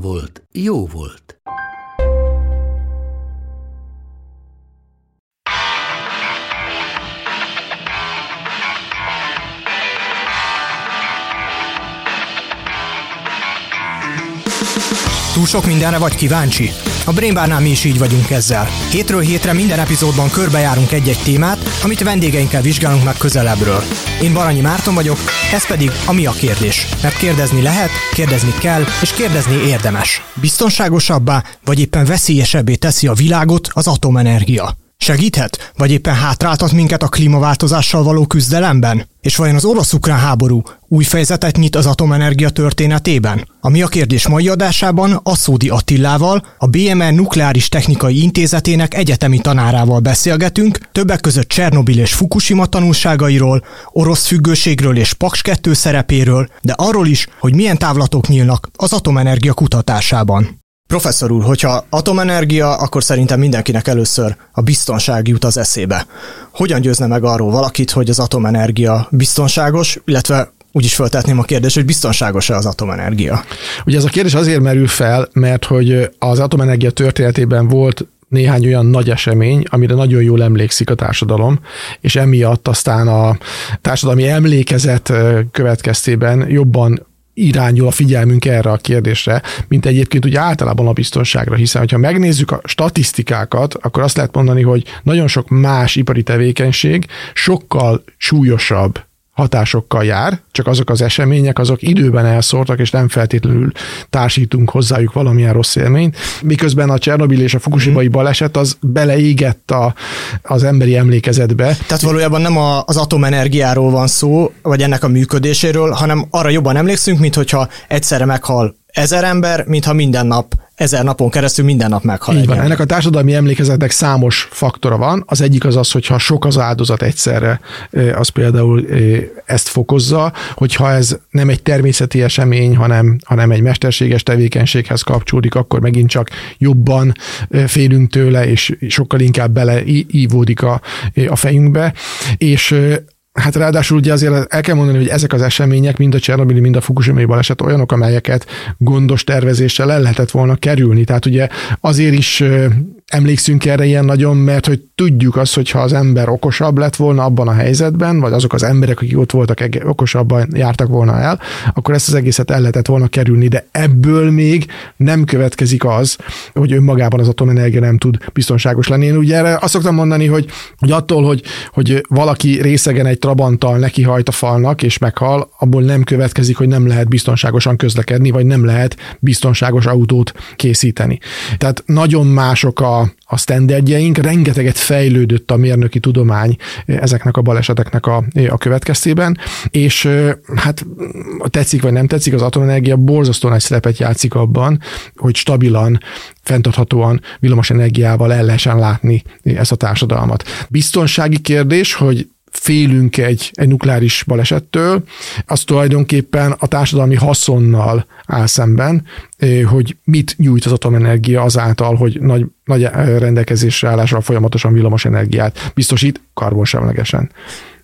volt, jó volt. Túl sok mindenre vagy kíváncsi? A Brainbarnál mi is így vagyunk ezzel. Hétről hétre minden epizódban körbejárunk egy-egy témát, amit vendégeinkkel vizsgálunk meg közelebbről. Én Baranyi Márton vagyok, ez pedig a Mi a kérdés. Mert kérdezni lehet, kérdezni kell, és kérdezni érdemes. Biztonságosabbá, vagy éppen veszélyesebbé teszi a világot az atomenergia. Segíthet? Vagy éppen hátráltat minket a klímaváltozással való küzdelemben? És vajon az orosz-ukrán háború új fejezetet nyit az atomenergia történetében? A Mi a kérdés mai adásában Asszódi Attillával, a BMR Nukleáris Technikai Intézetének egyetemi tanárával beszélgetünk, többek között Csernobil és Fukushima tanulságairól, orosz függőségről és Paks 2 szerepéről, de arról is, hogy milyen távlatok nyílnak az atomenergia kutatásában. Professzor úr, hogyha atomenergia, akkor szerintem mindenkinek először a biztonság jut az eszébe. Hogyan győzne meg arról valakit, hogy az atomenergia biztonságos, illetve úgy is feltetném a kérdést, hogy biztonságos-e az atomenergia? Ugye ez a kérdés azért merül fel, mert hogy az atomenergia történetében volt néhány olyan nagy esemény, amire nagyon jól emlékszik a társadalom, és emiatt aztán a társadalmi emlékezet következtében jobban irányul a figyelmünk erre a kérdésre, mint egyébként ugye általában a biztonságra, hiszen ha megnézzük a statisztikákat, akkor azt lehet mondani, hogy nagyon sok más ipari tevékenység sokkal súlyosabb hatásokkal jár, csak azok az események, azok időben elszórtak, és nem feltétlenül társítunk hozzájuk valamilyen rossz élményt, miközben a Csernobil és a Fukushima-i baleset az beleégett a, az emberi emlékezetbe. Tehát valójában nem a, az atomenergiáról van szó, vagy ennek a működéséről, hanem arra jobban emlékszünk, mint hogyha egyszerre meghal ezer ember, mintha minden nap ezer napon keresztül minden nap meghal. Így van. Ennek a társadalmi emlékezetnek számos faktora van. Az egyik az az, hogyha sok az áldozat egyszerre, az például ezt fokozza, hogyha ez nem egy természeti esemény, hanem, hanem egy mesterséges tevékenységhez kapcsolódik, akkor megint csak jobban félünk tőle, és sokkal inkább beleívódik a, a fejünkbe. És Hát ráadásul ugye azért el kell mondani, hogy ezek az események, mind a Csernobili, mind a fukushima baleset olyanok, amelyeket gondos tervezéssel el lehetett volna kerülni. Tehát ugye azért is emlékszünk erre ilyen nagyon, mert hogy tudjuk azt, hogy ha az ember okosabb lett volna abban a helyzetben, vagy azok az emberek, akik ott voltak, okosabban jártak volna el, akkor ezt az egészet el lehetett volna kerülni, de ebből még nem következik az, hogy önmagában az atomenergia nem tud biztonságos lenni. Én ugye erre azt szoktam mondani, hogy, hogy attól, hogy, hogy valaki részegen egy trabanttal nekihajt a falnak és meghal, abból nem következik, hogy nem lehet biztonságosan közlekedni, vagy nem lehet biztonságos autót készíteni. Tehát nagyon mások a a, standardjeink, rengeteget fejlődött a mérnöki tudomány ezeknek a baleseteknek a, a következtében, és hát tetszik vagy nem tetszik, az atomenergia borzasztó nagy szerepet játszik abban, hogy stabilan, fenntarthatóan villamos energiával el lehessen látni ezt a társadalmat. Biztonsági kérdés, hogy félünk egy, egy nukleáris balesettől, az tulajdonképpen a társadalmi haszonnal áll szemben, eh, hogy mit nyújt az atomenergia azáltal, hogy nagy, nagy rendelkezésre állásra folyamatosan villamos energiát biztosít karbonsemlegesen.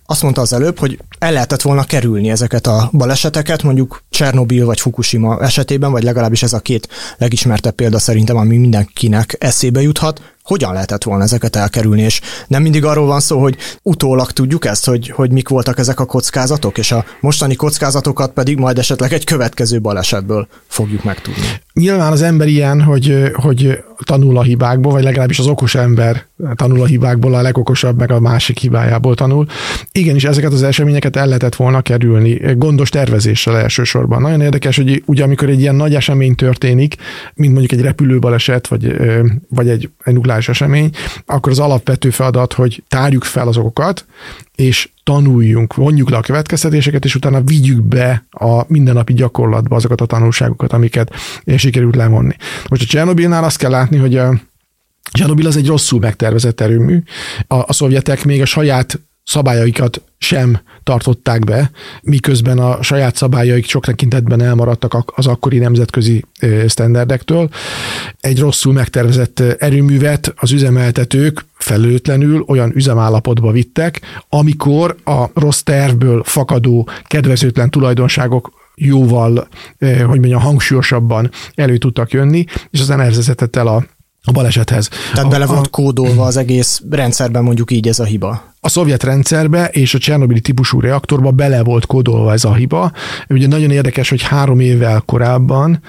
Azt mondta az előbb, hogy el lehetett volna kerülni ezeket a baleseteket, mondjuk Csernobil vagy Fukushima esetében, vagy legalábbis ez a két legismertebb példa szerintem, ami mindenkinek eszébe juthat hogyan lehetett volna ezeket elkerülni, és nem mindig arról van szó, hogy utólag tudjuk ezt, hogy, hogy mik voltak ezek a kockázatok, és a mostani kockázatokat pedig majd esetleg egy következő balesetből fogjuk megtudni. Nyilván az ember ilyen, hogy, hogy tanul a hibákból, vagy legalábbis az okos ember tanul a hibákból, a legokosabb meg a másik hibájából tanul. Igenis, ezeket az eseményeket el lehetett volna kerülni, gondos tervezéssel elsősorban. Nagyon érdekes, hogy ugye amikor egy ilyen nagy esemény történik, mint mondjuk egy repülőbaleset, vagy, vagy egy, egy nukleáris esemény, akkor az alapvető feladat, hogy tárjuk fel az és tanuljunk, vonjuk le a következtetéseket, és utána vigyük be a mindennapi gyakorlatba azokat a tanulságokat, amiket sikerült levonni. Most a Csernobilnál azt kell látni, hogy a Csernobil az egy rosszul megtervezett erőmű. A, a szovjetek még a saját szabályaikat sem tartották be, miközben a saját szabályaik sok tekintetben elmaradtak az akkori nemzetközi sztenderdektől. Egy rosszul megtervezett erőművet az üzemeltetők felőtlenül olyan üzemállapotba vittek, amikor a rossz tervből fakadó kedvezőtlen tulajdonságok jóval, hogy mondjam, hangsúlyosabban elő tudtak jönni, és az vezetett el a a balesethez. Tehát bele volt kódolva az egész rendszerben mondjuk így ez a hiba a szovjet rendszerbe és a Csernobili típusú reaktorba bele volt kódolva ez a hiba. Ugye nagyon érdekes, hogy három évvel korábban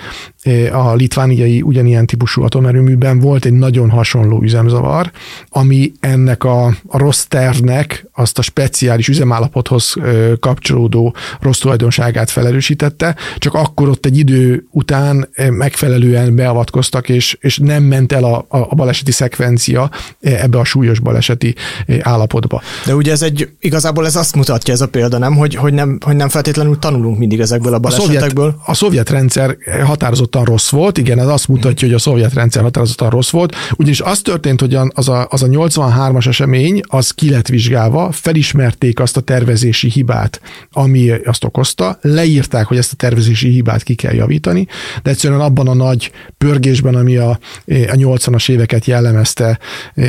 eh, a litvániai ugyanilyen típusú atomerőműben volt egy nagyon hasonló üzemzavar, ami ennek a, a rossz tervnek azt a speciális üzemállapothoz eh, kapcsolódó rossz tulajdonságát felerősítette, csak akkor ott egy idő után eh, megfelelően beavatkoztak, és, és nem ment el a, a baleseti szekvencia ebbe a súlyos baleseti állapotba. De ugye ez egy, igazából ez azt mutatja ez a példa, nem, hogy, hogy, nem, hogy nem feltétlenül tanulunk mindig ezekből a balesetekből. A szovjet, a szovjet rendszer határozottan rossz volt, igen, ez azt mutatja, hogy a szovjet rendszer határozottan rossz volt, ugyanis az történt, hogy az a, az a 83-as esemény, az ki lett vizsgálva, felismerték azt a tervezési hibát, ami azt okozta, leírták, hogy ezt a tervezési hibát ki kell javítani, de egyszerűen abban a nagy pörgésben, ami a, a 80-as éveket jellemezte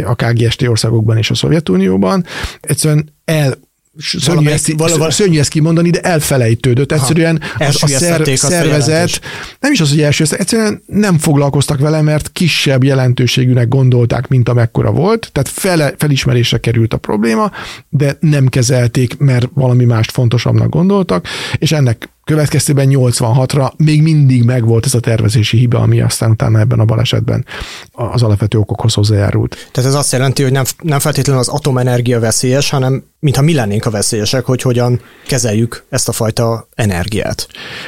a KGST országokban és a Szovjetunióban, egyszerűen el szörnyű ezt, valahol... szörnyű ezt kimondani, de elfelejtődött. Egyszerűen ha, az, a szer, szervezet, nem is az, hogy első, egyszerűen nem foglalkoztak vele, mert kisebb jelentőségűnek gondolták, mint amekkora volt, tehát fele, felismerésre került a probléma, de nem kezelték, mert valami mást fontosabbnak gondoltak, és ennek következtében 86-ra még mindig megvolt ez a tervezési hiba, ami aztán utána ebben a balesetben az alapvető okokhoz hozzájárult. Tehát ez azt jelenti, hogy nem, nem feltétlenül az atomenergia veszélyes, hanem mintha mi lennénk a veszélyesek, hogy hogyan kezeljük ezt a fajta energiát.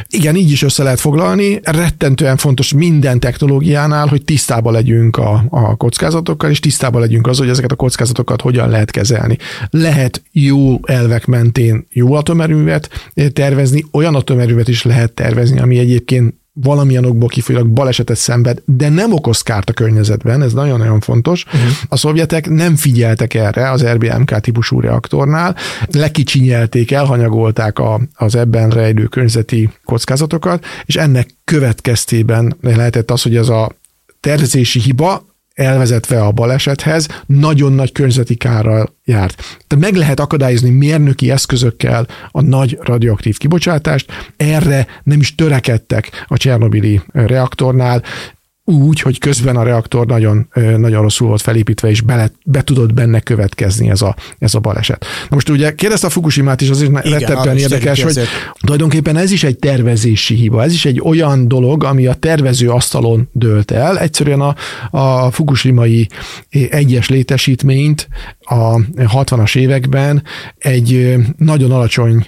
Igen, így is össze lehet foglalni. Rettentően fontos minden technológiánál, hogy tisztában legyünk a, a kockázatokkal, és tisztában legyünk az, hogy ezeket a kockázatokat hogyan lehet kezelni. Lehet jó elvek mentén jó atomerőművet tervezni, olyan atomerővet is lehet tervezni, ami egyébként valamilyen okból kifolyólag balesetet szenved, de nem okoz kárt a környezetben, ez nagyon-nagyon fontos. Uh-huh. A szovjetek nem figyeltek erre az RBMK típusú reaktornál, lekicsinyelték, elhanyagolták a, az ebben rejlő környezeti kockázatokat, és ennek következtében lehetett az, hogy ez a tervezési hiba elvezetve a balesethez, nagyon nagy környezeti kárral járt. Tehát meg lehet akadályozni mérnöki eszközökkel a nagy radioaktív kibocsátást, erre nem is törekedtek a Csernobili reaktornál, úgy, hogy közben a reaktor nagyon, nagyon rosszul volt felépítve, és bele, be tudott benne következni ez a, ez a baleset. Na most ugye kérdezte a Fukushima-t is, azért rettentően érdekes, hogy ezért. tulajdonképpen ez is egy tervezési hiba, ez is egy olyan dolog, ami a tervező asztalon dőlt el. Egyszerűen a, a Fukushima-i egyes létesítményt a 60-as években egy nagyon alacsony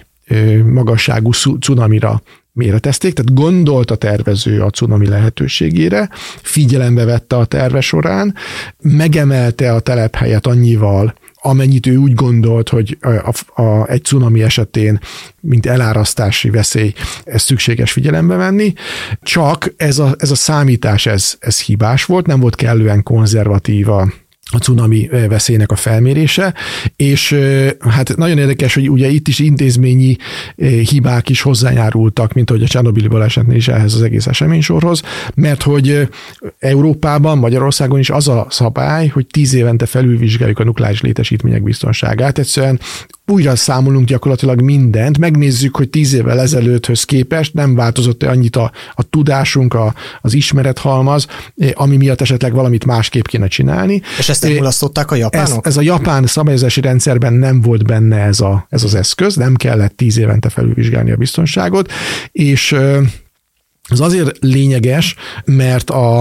magasságú cunamira méretezték, tehát gondolt a tervező a cunami lehetőségére, figyelembe vette a terve során, megemelte a telephelyet annyival, amennyit ő úgy gondolt, hogy a, a, egy cunami esetén, mint elárasztási veszély, ez szükséges figyelembe venni, csak ez a, ez a számítás, ez, ez hibás volt, nem volt kellően konzervatív a, a cunami veszélynek a felmérése, és hát nagyon érdekes, hogy ugye itt is intézményi hibák is hozzájárultak, mint ahogy a Csernobili balesetnél is ehhez az egész eseménysorhoz, mert hogy Európában, Magyarországon is az a szabály, hogy tíz évente felülvizsgáljuk a nukleáris létesítmények biztonságát. Egyszerűen újra számolunk gyakorlatilag mindent, megnézzük, hogy tíz évvel ezelőtthöz képest nem változott-e annyit a, a tudásunk, a, az ismerethalmaz, ami miatt esetleg valamit másképp kéne csinálni. És ezt nem mulasztották a japánok? Ez, ez a japán szabályozási rendszerben nem volt benne ez, a, ez az eszköz, nem kellett tíz évente felülvizsgálni a biztonságot, és Ez azért lényeges, mert a,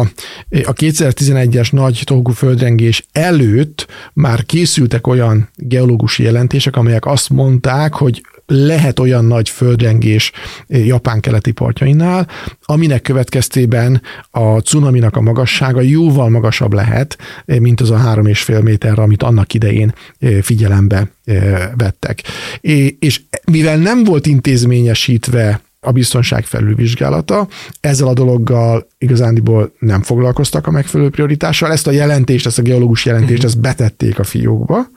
a 2011-es nagy Tohoku földrengés előtt már készültek olyan geológusi jelentések, amelyek azt mondták, hogy lehet olyan nagy földrengés Japán keleti partjainál, aminek következtében a cunaminak a magassága jóval magasabb lehet, mint az a három és fél méter, amit annak idején figyelembe vettek. És mivel nem volt intézményesítve a biztonság felülvizsgálata. Ezzel a dologgal igazándiból nem foglalkoztak a megfelelő prioritással. Ezt a jelentést, ezt a geológus jelentést, ezt betették a fiókba.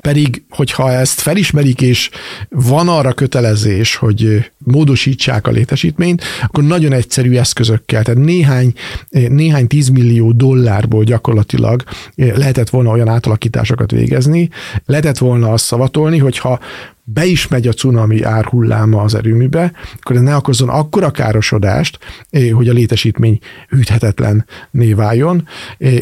Pedig, hogyha ezt felismerik, és van arra kötelezés, hogy módosítsák a létesítményt, akkor nagyon egyszerű eszközökkel, tehát néhány, néhány tízmillió dollárból gyakorlatilag lehetett volna olyan átalakításokat végezni, lehetett volna azt szavatolni, hogyha be is megy a cunami árhulláma az erőműbe, akkor ne okozzon akkora károsodást, hogy a létesítmény hűthetetlen váljon,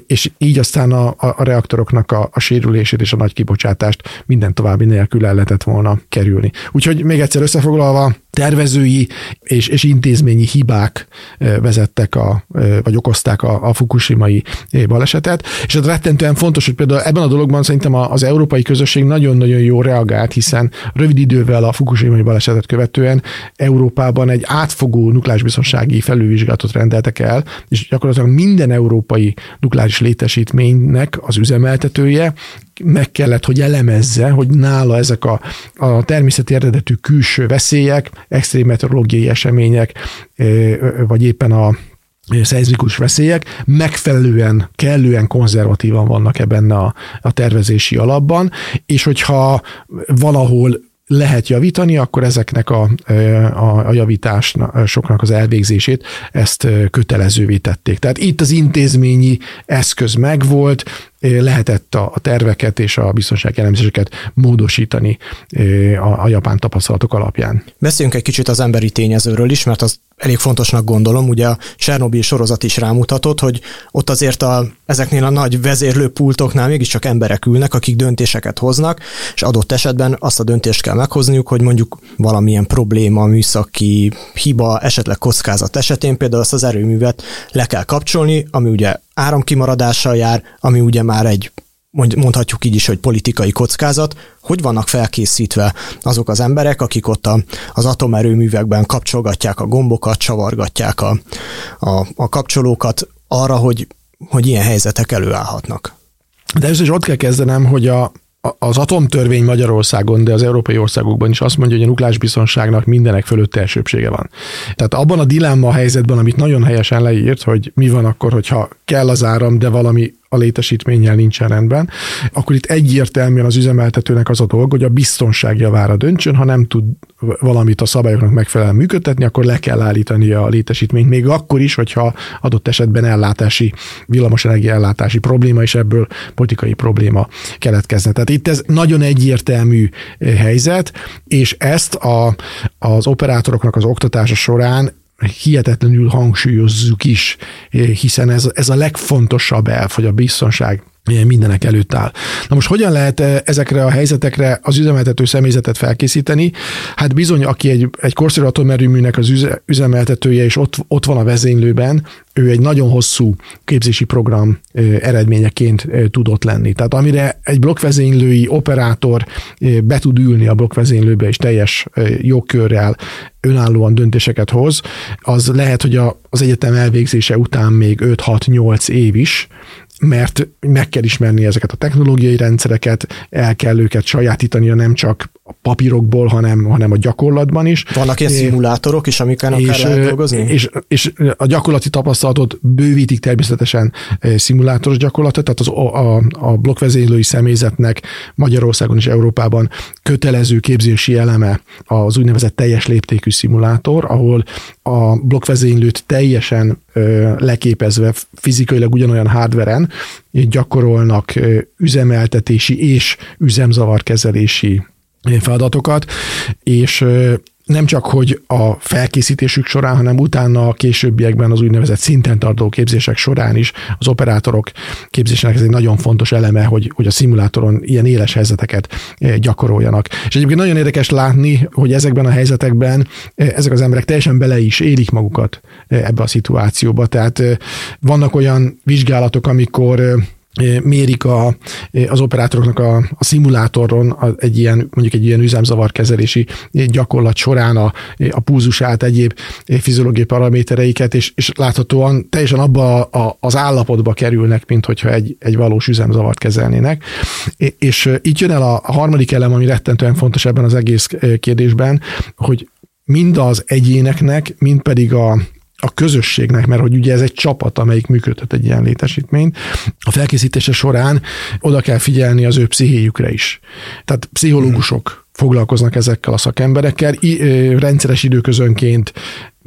és így aztán a, a reaktoroknak a, a sérülését és a nagy kibocsátást minden további nélkül el lehetett volna kerülni. Úgyhogy még egyszer összefoglalva, tervezői és, és intézményi hibák vezettek, a, vagy okozták a, a fukushimai balesetet, és ez rettentően fontos, hogy például ebben a dologban szerintem az európai közösség nagyon-nagyon jó reagált, hiszen rövid idővel a Fukushima balesetet követően Európában egy átfogó nukleárisbiztonsági felülvizsgálatot rendeltek el, és gyakorlatilag minden európai nukleáris létesítménynek az üzemeltetője meg kellett, hogy elemezze, hogy nála ezek a, a természeti eredetű külső veszélyek, extrém meteorológiai események, vagy éppen a szeizmikus veszélyek megfelelően, kellően konzervatívan vannak ebben a, a tervezési alapban, és hogyha valahol lehet javítani, akkor ezeknek a, a, a javításoknak az elvégzését ezt kötelezővé tették. Tehát itt az intézményi eszköz megvolt, lehetett a terveket és a biztonsági elemzéseket módosítani a, japán tapasztalatok alapján. Beszéljünk egy kicsit az emberi tényezőről is, mert az elég fontosnak gondolom. Ugye a Csernobil sorozat is rámutatott, hogy ott azért a, ezeknél a nagy vezérlőpultoknál mégiscsak emberek ülnek, akik döntéseket hoznak, és adott esetben azt a döntést kell meghozniuk, hogy mondjuk valamilyen probléma, műszaki hiba, esetleg kockázat esetén például azt az erőművet le kell kapcsolni, ami ugye áramkimaradással jár, ami ugye már egy mondhatjuk így is, hogy politikai kockázat, hogy vannak felkészítve azok az emberek, akik ott a, az atomerőművekben kapcsolgatják a gombokat, csavargatják a, a, a kapcsolókat arra, hogy, hogy ilyen helyzetek előállhatnak. De ez is ott kell kezdenem, hogy a, az atomtörvény Magyarországon, de az európai országokban is azt mondja, hogy a nukleáris biztonságnak mindenek fölött elsőbsége van. Tehát abban a dilemma helyzetben, amit nagyon helyesen leírt, hogy mi van akkor, hogyha kell az áram, de valami a létesítménnyel nincsen rendben, akkor itt egyértelműen az üzemeltetőnek az a dolog, hogy a biztonság javára döntsön, ha nem tud valamit a szabályoknak megfelelően működtetni, akkor le kell állítani a létesítményt, még akkor is, hogyha adott esetben ellátási, villamosenergia ellátási probléma, és ebből politikai probléma keletkezne. Tehát itt ez nagyon egyértelmű eh, helyzet, és ezt a, az operátoroknak az oktatása során hihetetlenül hangsúlyozzuk is, hiszen ez, ez a legfontosabb elv, hogy a biztonság mindenek előtt áll. Na most hogyan lehet ezekre a helyzetekre az üzemeltető személyzetet felkészíteni? Hát bizony, aki egy, egy korszerű atomerőműnek az üze, üzemeltetője, és ott, ott van a vezénylőben, ő egy nagyon hosszú képzési program eredményeként tudott lenni. Tehát amire egy blokkvezénylői operátor be tud ülni a blokkvezénylőbe, és teljes jogkörrel önállóan döntéseket hoz, az lehet, hogy a, az egyetem elvégzése után még 5-6-8 év is, mert meg kell ismerni ezeket a technológiai rendszereket, el kell őket sajátítania nem csak a papírokból, hanem, hanem a gyakorlatban is. Vannak ilyen szimulátorok is, amikkel és, kell dolgozni? És, és a gyakorlati tapasztalatot bővítik természetesen szimulátoros gyakorlatot, tehát az, a, a blokkvezénylői személyzetnek Magyarországon és Európában kötelező képzési eleme az úgynevezett teljes léptékű szimulátor, ahol a blokkvezénylőt teljesen leképezve fizikailag ugyanolyan hardveren gyakorolnak üzemeltetési és üzemzavarkezelési feladatokat, és nem csak, hogy a felkészítésük során, hanem utána a későbbiekben az úgynevezett szinten tartó képzések során is az operátorok képzésének ez egy nagyon fontos eleme, hogy, hogy a szimulátoron ilyen éles helyzeteket eh, gyakoroljanak. És egyébként nagyon érdekes látni, hogy ezekben a helyzetekben eh, ezek az emberek teljesen bele is élik magukat eh, ebbe a szituációba. Tehát vannak olyan vizsgálatok, amikor mérik a, az operátoroknak a, a szimulátoron a, egy ilyen, mondjuk egy ilyen üzemzavarkezelési gyakorlat során a, a púzusát, egyéb fiziológiai paramétereiket, és, és láthatóan teljesen abba a, az állapotba kerülnek, mint hogyha egy, egy valós üzemzavart kezelnének. És itt jön el a, a harmadik elem, ami rettentően fontos ebben az egész kérdésben, hogy mind az egyéneknek, mind pedig a, a közösségnek, mert hogy ugye ez egy csapat, amelyik működhet egy ilyen létesítményt, a felkészítése során oda kell figyelni az ő pszichéjükre is. Tehát pszichológusok foglalkoznak ezekkel a szakemberekkel, rendszeres időközönként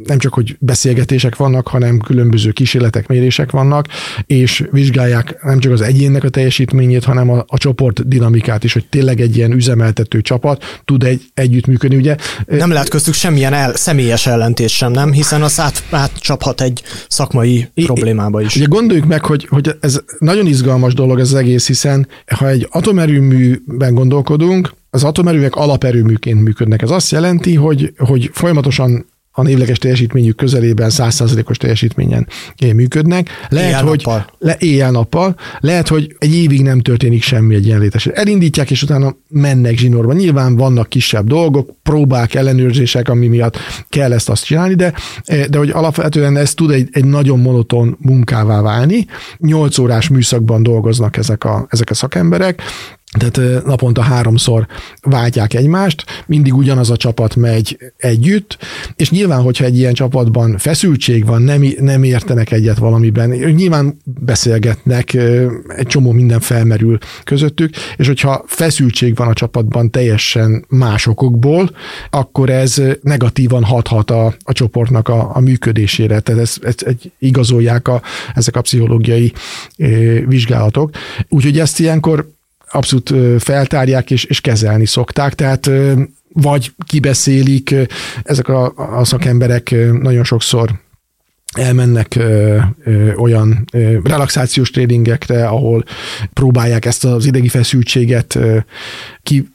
nem csak, hogy beszélgetések vannak, hanem különböző kísérletek, mérések vannak, és vizsgálják nem csak az egyénnek a teljesítményét, hanem a, a csoport dinamikát is, hogy tényleg egy ilyen üzemeltető csapat tud egy, együttműködni. Ugye? Nem lehet köztük semmilyen el, személyes ellentés sem, nem? Hiszen az át, átcsaphat egy szakmai I, problémába is. Ugye gondoljuk meg, hogy, hogy ez nagyon izgalmas dolog ez az egész, hiszen ha egy atomerőműben gondolkodunk, az atomerőművek alaperőműként működnek. Ez azt jelenti, hogy, hogy folyamatosan a névleges teljesítményük közelében 100%-os teljesítményen működnek. Lehet, éjjel hogy le, éjjel-nappal, lehet, hogy egy évig nem történik semmi egy ilyen létesít. Elindítják, és utána mennek zsinórba. Nyilván vannak kisebb dolgok, próbák, ellenőrzések, ami miatt kell ezt azt csinálni, de, de hogy alapvetően ez tud egy, egy nagyon monoton munkává válni. Nyolc órás műszakban dolgoznak ezek a, ezek a szakemberek, tehát naponta háromszor váltják egymást, mindig ugyanaz a csapat megy együtt, és nyilván, hogyha egy ilyen csapatban feszültség van, nem, nem értenek egyet valamiben, nyilván beszélgetnek, egy csomó minden felmerül közöttük, és hogyha feszültség van a csapatban teljesen más okokból, akkor ez negatívan hathat a, a csoportnak a, a működésére. Tehát ez, ez, ez igazolják a, ezek a pszichológiai vizsgálatok. Úgyhogy ezt ilyenkor abszolút feltárják és, és kezelni szokták, tehát vagy kibeszélik, ezek a, a szakemberek nagyon sokszor elmennek ö, ö, olyan ö, relaxációs tréningekre, ahol próbálják ezt az idegi feszültséget ö, ki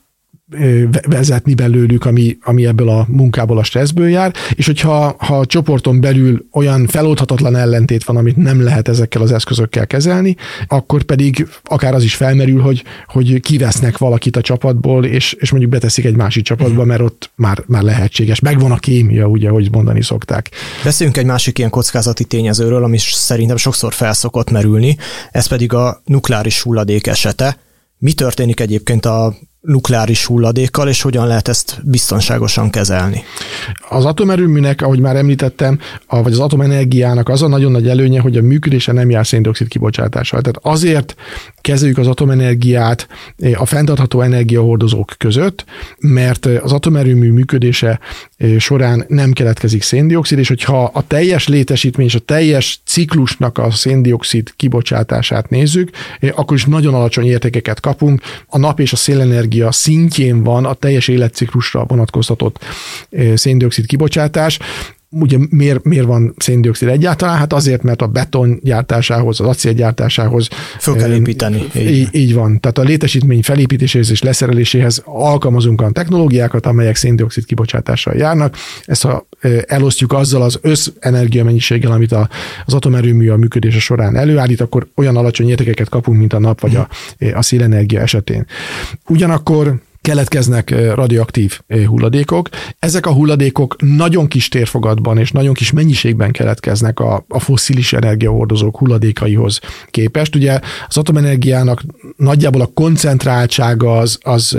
vezetni belőlük, ami, ami ebből a munkából, a stresszből jár, és hogyha ha a csoporton belül olyan feloldhatatlan ellentét van, amit nem lehet ezekkel az eszközökkel kezelni, akkor pedig akár az is felmerül, hogy, hogy kivesznek valakit a csapatból, és, és mondjuk beteszik egy másik csapatba, mert ott már, már lehetséges. Megvan a kémia, ugye, ahogy mondani szokták. Beszéljünk egy másik ilyen kockázati tényezőről, ami szerintem sokszor felszokott merülni, ez pedig a nukleáris hulladék esete. Mi történik egyébként a nukleáris hulladékkal, és hogyan lehet ezt biztonságosan kezelni? Az atomerőműnek, ahogy már említettem, vagy az atomenergiának az a nagyon nagy előnye, hogy a működése nem jár széndiokszid kibocsátással. Tehát azért kezeljük az atomenergiát eh, a fenntartható energiahordozók között, mert eh, az atomerőmű működése eh, során nem keletkezik széndiokszid, és hogyha a teljes létesítmény és a teljes ciklusnak a széndiokszid kibocsátását nézzük, akkor is nagyon alacsony értékeket kapunk. A nap és a szélenergia szintjén van a teljes életciklusra vonatkoztatott széndiokszid kibocsátás, ugye miért, miért van széndiokszid egyáltalán? Hát azért, mert a beton gyártásához, az acél gyártásához föl kell építeni. Így, így van. Tehát a létesítmény felépítéséhez és leszereléséhez alkalmazunk olyan technológiákat, amelyek széndiokszid kibocsátással járnak. Ezt ha elosztjuk azzal az összenergiamennyiséggel, amit a, az atomerőmű a működése során előállít, akkor olyan alacsony értékeket kapunk, mint a nap vagy a, a szélenergia esetén. Ugyanakkor keletkeznek radioaktív hulladékok. Ezek a hulladékok nagyon kis térfogatban és nagyon kis mennyiségben keletkeznek a, a fosszilis energiahordozók hulladékaihoz képest. Ugye az atomenergiának nagyjából a koncentráltsága az, az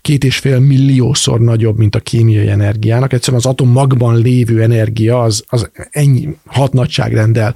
két és fél milliószor nagyobb, mint a kémiai energiának. Egyszerűen az atommagban lévő energia az, az ennyi hat nagyságrendel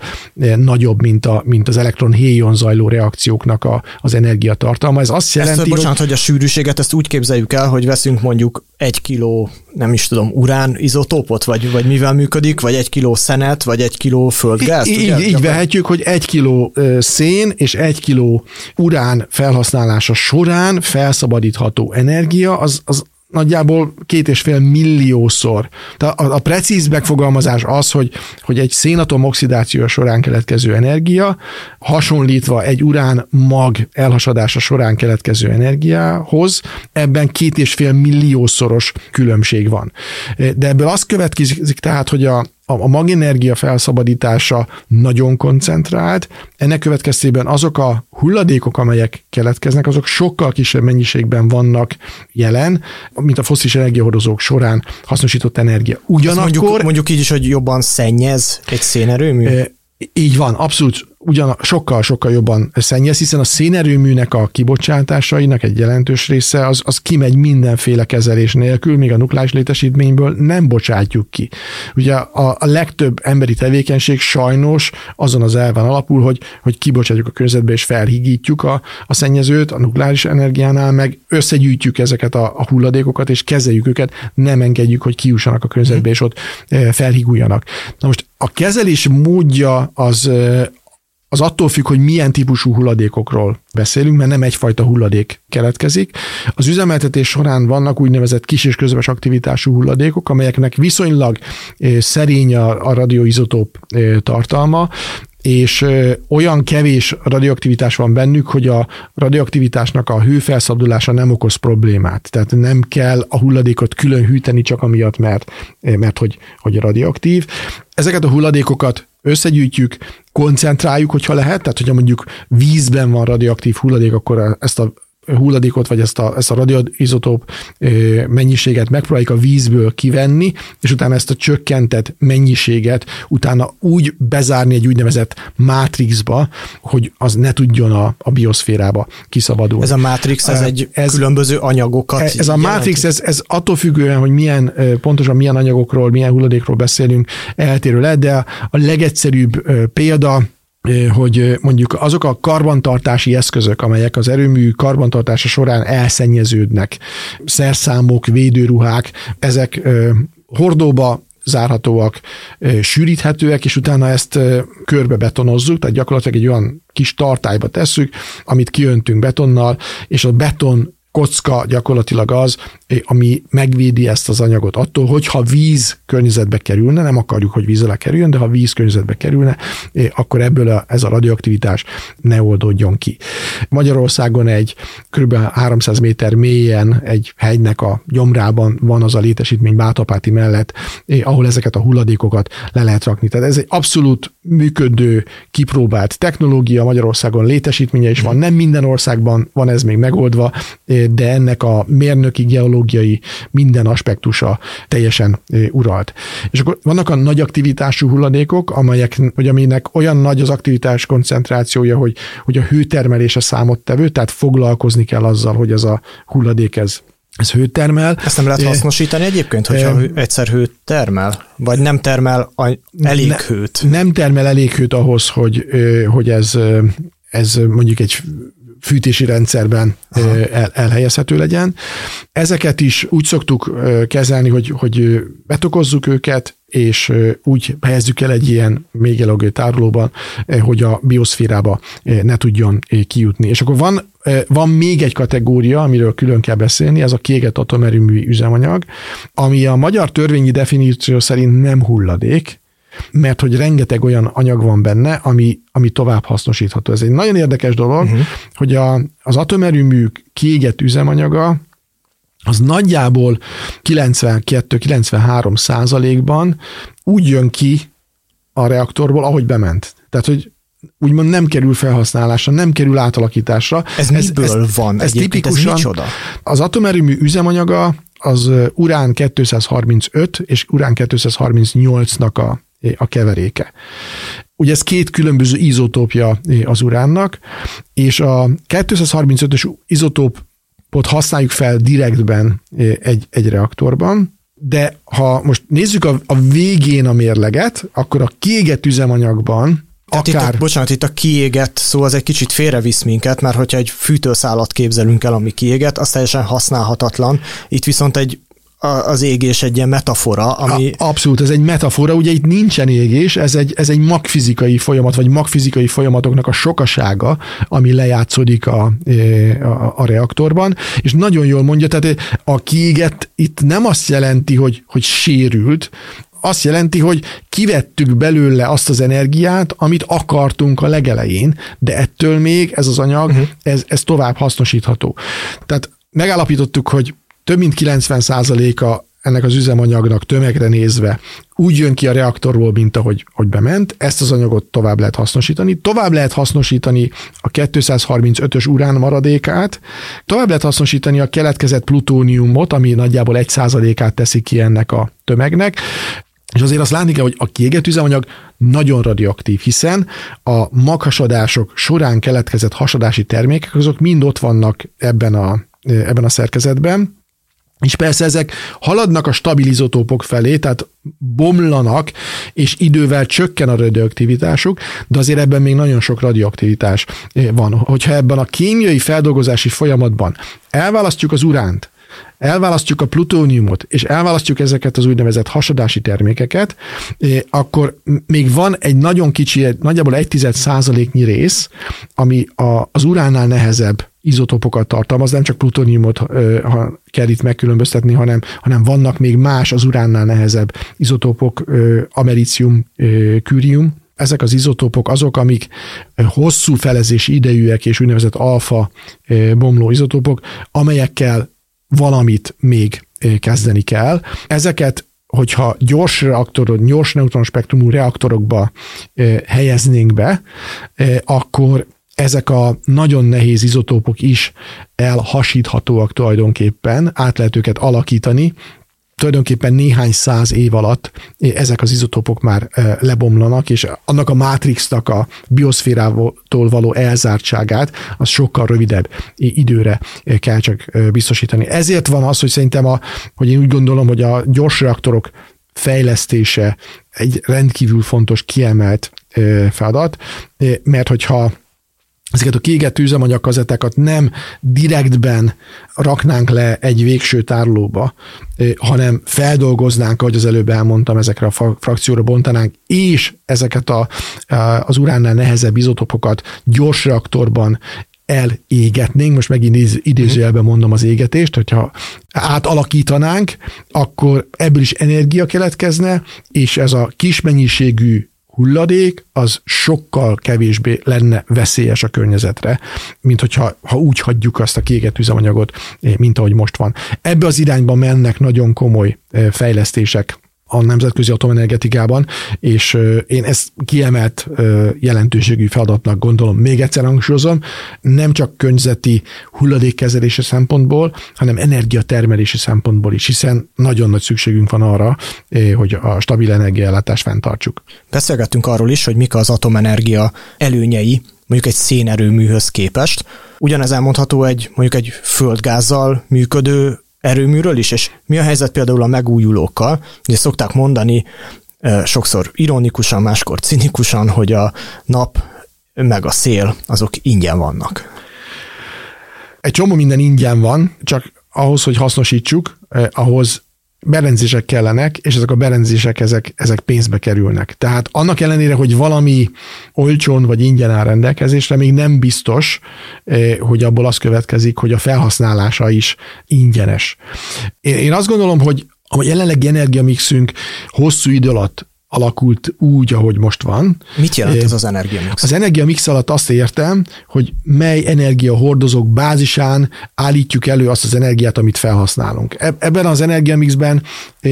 nagyobb, mint, a, mint az elektron-héjon zajló reakcióknak a, az energiatartalma. Ez azt jelenti, ezt, bocsánat, hogy, hogy a sűrűséget ezt úgy képzeljük el, hogy veszünk mondjuk egy kiló, nem is tudom, urán izotópot, vagy, vagy mivel működik, vagy egy kiló szenet, vagy egy kiló földgáz. Így, ugye? így vehetjük, hogy egy kiló szén és egy kiló urán felhasználása során felszabadítható energia, az, az nagyjából két és fél milliószor. Tehát a, a precíz megfogalmazás az, hogy, hogy egy szénatom oxidáció során keletkező energia, hasonlítva egy urán mag elhasadása során keletkező energiához, ebben két és fél milliószoros különbség van. De ebből az következik tehát, hogy a, a magenergia felszabadítása nagyon koncentrált, ennek következtében azok a hulladékok, amelyek keletkeznek, azok sokkal kisebb mennyiségben vannak jelen, mint a foszilis energiahordozók során hasznosított energia. Ugyanakkor... Mondjuk, mondjuk így is, hogy jobban szennyez egy szénerőmű? Így van, abszolút ugyan sokkal-sokkal jobban szennyez, hiszen a szénerőműnek a kibocsátásainak egy jelentős része az, az kimegy mindenféle kezelés nélkül, míg a nukleáris létesítményből nem bocsátjuk ki. Ugye a, a legtöbb emberi tevékenység sajnos azon az elven alapul, hogy, hogy kibocsátjuk a környezetbe és felhigítjuk a, a szennyezőt, a nukleáris energiánál meg összegyűjtjük ezeket a, a hulladékokat, és kezeljük őket, nem engedjük, hogy kiussanak a környezetbe, és ott eh, felhiguljanak. Na most a kezelés módja az eh, az attól függ, hogy milyen típusú hulladékokról beszélünk, mert nem egyfajta hulladék keletkezik. Az üzemeltetés során vannak úgynevezett kis és közöves aktivitású hulladékok, amelyeknek viszonylag eh, szerény a, a radioizotóp eh, tartalma, és eh, olyan kevés radioaktivitás van bennük, hogy a radioaktivitásnak a hőfelszabadulása nem okoz problémát. Tehát nem kell a hulladékot külön hűteni csak amiatt, mert, mert hogy, hogy radioaktív. Ezeket a hulladékokat összegyűjtjük, koncentráljuk, hogyha lehet, tehát hogyha mondjuk vízben van radioaktív hulladék, akkor ezt a hulladékot, vagy ezt a, ezt a radioizotóp mennyiséget megpróbáljuk a vízből kivenni, és utána ezt a csökkentett mennyiséget utána úgy bezárni egy úgynevezett mátrixba, hogy az ne tudjon a, a bioszférába kiszabadulni. Ez a mátrix, ez egy ez, különböző anyagokat Ez, ez a mátrix, ez, ez attól függően, hogy milyen, pontosan milyen anyagokról, milyen hulladékról beszélünk, eltérő lehet, de a legegyszerűbb példa, hogy mondjuk azok a karbantartási eszközök, amelyek az erőmű karbantartása során elszennyeződnek, szerszámok, védőruhák, ezek hordóba zárhatóak, sűríthetőek, és utána ezt körbe betonozzuk, tehát gyakorlatilag egy olyan kis tartályba tesszük, amit kiöntünk betonnal, és a beton kocka gyakorlatilag az, ami megvédi ezt az anyagot attól, hogyha víz környezetbe kerülne, nem akarjuk, hogy víz alá kerüljön, de ha víz környezetbe kerülne, akkor ebből a, ez a radioaktivitás ne oldódjon ki. Magyarországon egy kb. 300 méter mélyen egy hegynek a gyomrában van az a létesítmény Bátapáti mellett, ahol ezeket a hulladékokat le lehet rakni. Tehát ez egy abszolút működő, kipróbált technológia, Magyarországon létesítménye is van, nem minden országban van ez még megoldva, de ennek a mérnöki, geológiai minden aspektusa teljesen uralt. És akkor vannak a nagy aktivitású hulladékok, amelyek, vagy aminek olyan nagy az aktivitás koncentrációja, hogy, hogy a hőtermelése számottevő, tehát foglalkozni kell azzal, hogy ez a hulladék ez ez hőt termel. Ezt nem lehet hasznosítani egyébként, hogyha e, egyszer hőt termel? Vagy nem termel elég ne, hőt? Nem termel elég hőt ahhoz, hogy, hogy ez, ez mondjuk egy fűtési rendszerben el, elhelyezhető legyen. Ezeket is úgy szoktuk kezelni, hogy, hogy betokozzuk őket, és úgy helyezzük el egy ilyen még elogő tárolóban, hogy a bioszférába ne tudjon kijutni. És akkor van, van még egy kategória, amiről külön kell beszélni, ez a kiégett atomerőmű üzemanyag, ami a magyar törvényi definíció szerint nem hulladék, mert hogy rengeteg olyan anyag van benne, ami, ami tovább hasznosítható. Ez egy nagyon érdekes dolog, uh-huh. hogy a, az atomerőmű kiégett üzemanyaga az nagyjából 92-93 százalékban úgy jön ki a reaktorból, ahogy bement. Tehát, hogy úgymond nem kerül felhasználásra, nem kerül átalakításra. Ez, ez miből ez, van ez tipikusan, ez micsoda? Az atomerőmű üzemanyaga az urán 235 és urán 238-nak a a keveréke. Ugye ez két különböző izotópja az uránnak, és a 235-ös izotópot használjuk fel direktben egy, egy reaktorban, de ha most nézzük a, a végén a mérleget, akkor a kiégett üzemanyagban tehát akár... itt a, bocsánat, itt a kiégett szó az egy kicsit félrevisz minket, mert hogyha egy fűtőszálat képzelünk el, ami kiégett, az teljesen használhatatlan. Itt viszont egy az égés egy ilyen metafora, ami... A, abszolút, ez egy metafora, ugye itt nincsen égés, ez egy, ez egy magfizikai folyamat, vagy magfizikai folyamatoknak a sokasága, ami lejátszódik a, a, a reaktorban, és nagyon jól mondja, tehát a kiégett itt nem azt jelenti, hogy, hogy sérült, azt jelenti, hogy kivettük belőle azt az energiát, amit akartunk a legelején, de ettől még ez az anyag, uh-huh. ez, ez tovább hasznosítható. Tehát megállapítottuk, hogy több mint 90%-a ennek az üzemanyagnak tömegre nézve úgy jön ki a reaktorból, mint ahogy hogy bement, ezt az anyagot tovább lehet hasznosítani. Tovább lehet hasznosítani a 235-ös urán maradékát, tovább lehet hasznosítani a keletkezett plutóniumot, ami nagyjából egy százalékát teszi ki ennek a tömegnek, és azért azt látni kell, hogy a kiégett üzemanyag nagyon radioaktív, hiszen a maghasadások során keletkezett hasadási termékek, azok mind ott vannak ebben a, ebben a szerkezetben, és persze ezek haladnak a stabilizótópok felé, tehát bomlanak, és idővel csökken a radioaktivitásuk, de azért ebben még nagyon sok radioaktivitás van. Hogyha ebben a kémiai feldolgozási folyamatban elválasztjuk az uránt, elválasztjuk a plutóniumot, és elválasztjuk ezeket az úgynevezett hasadási termékeket, eh, akkor még van egy nagyon kicsi, nagyjából egy tized százaléknyi rész, ami a, az uránnál nehezebb izotopokat tartalmaz, nem csak plutóniumot ha kell itt megkülönböztetni, hanem, hanem vannak még más az uránnál nehezebb izotopok, americium, kürium, ezek az izotópok azok, amik hosszú felezési idejűek és úgynevezett alfa bomló izotópok, amelyekkel valamit még kezdeni kell. Ezeket hogyha gyors reaktorod, gyors neutronspektrumú reaktorokba helyeznénk be, akkor ezek a nagyon nehéz izotópok is elhasíthatóak tulajdonképpen, át lehet őket alakítani, tulajdonképpen néhány száz év alatt ezek az izotópok már lebomlanak, és annak a mátrixnak a bioszférától való elzártságát az sokkal rövidebb időre kell csak biztosítani. Ezért van az, hogy szerintem, a, hogy én úgy gondolom, hogy a gyors reaktorok fejlesztése egy rendkívül fontos, kiemelt feladat, mert hogyha ezeket a kiégett üzemanyagkazetákat nem direktben raknánk le egy végső tárolóba, hanem feldolgoznánk, ahogy az előbb elmondtam, ezekre a frakcióra bontanánk, és ezeket a, az uránnál nehezebb izotopokat gyors reaktorban elégetnénk, most megint idézőjelben mondom az égetést, hogyha átalakítanánk, akkor ebből is energia keletkezne, és ez a kis mennyiségű hulladék az sokkal kevésbé lenne veszélyes a környezetre, mint hogyha ha úgy hagyjuk azt a kéget üzemanyagot, eh, mint ahogy most van. Ebbe az irányba mennek nagyon komoly eh, fejlesztések a nemzetközi atomenergetikában, és én ezt kiemelt jelentőségű feladatnak gondolom. Még egyszer hangsúlyozom, nem csak környezeti hulladékkezelési szempontból, hanem energiatermelési szempontból is, hiszen nagyon nagy szükségünk van arra, hogy a stabil energiaellátást fenntartsuk. Beszélgettünk arról is, hogy mik az atomenergia előnyei mondjuk egy szénerőműhöz képest. Ugyanez elmondható egy mondjuk egy földgázzal működő erőműről is, és mi a helyzet például a megújulókkal? Ugye szokták mondani, sokszor ironikusan, máskor cinikusan, hogy a nap meg a szél azok ingyen vannak. Egy csomó minden ingyen van, csak ahhoz, hogy hasznosítsuk, ahhoz berendezések kellenek, és ezek a berendezések ezek, ezek pénzbe kerülnek. Tehát annak ellenére, hogy valami olcsón vagy ingyen áll rendelkezésre, még nem biztos, eh, hogy abból az következik, hogy a felhasználása is ingyenes. Én azt gondolom, hogy a jelenlegi energiamixünk hosszú idő alatt alakult úgy, ahogy most van. Mit jelent ez az energiamix? Az energiamix alatt azt értem, hogy mely energiahordozók bázisán állítjuk elő azt az energiát, amit felhasználunk. Ebben az energiamixben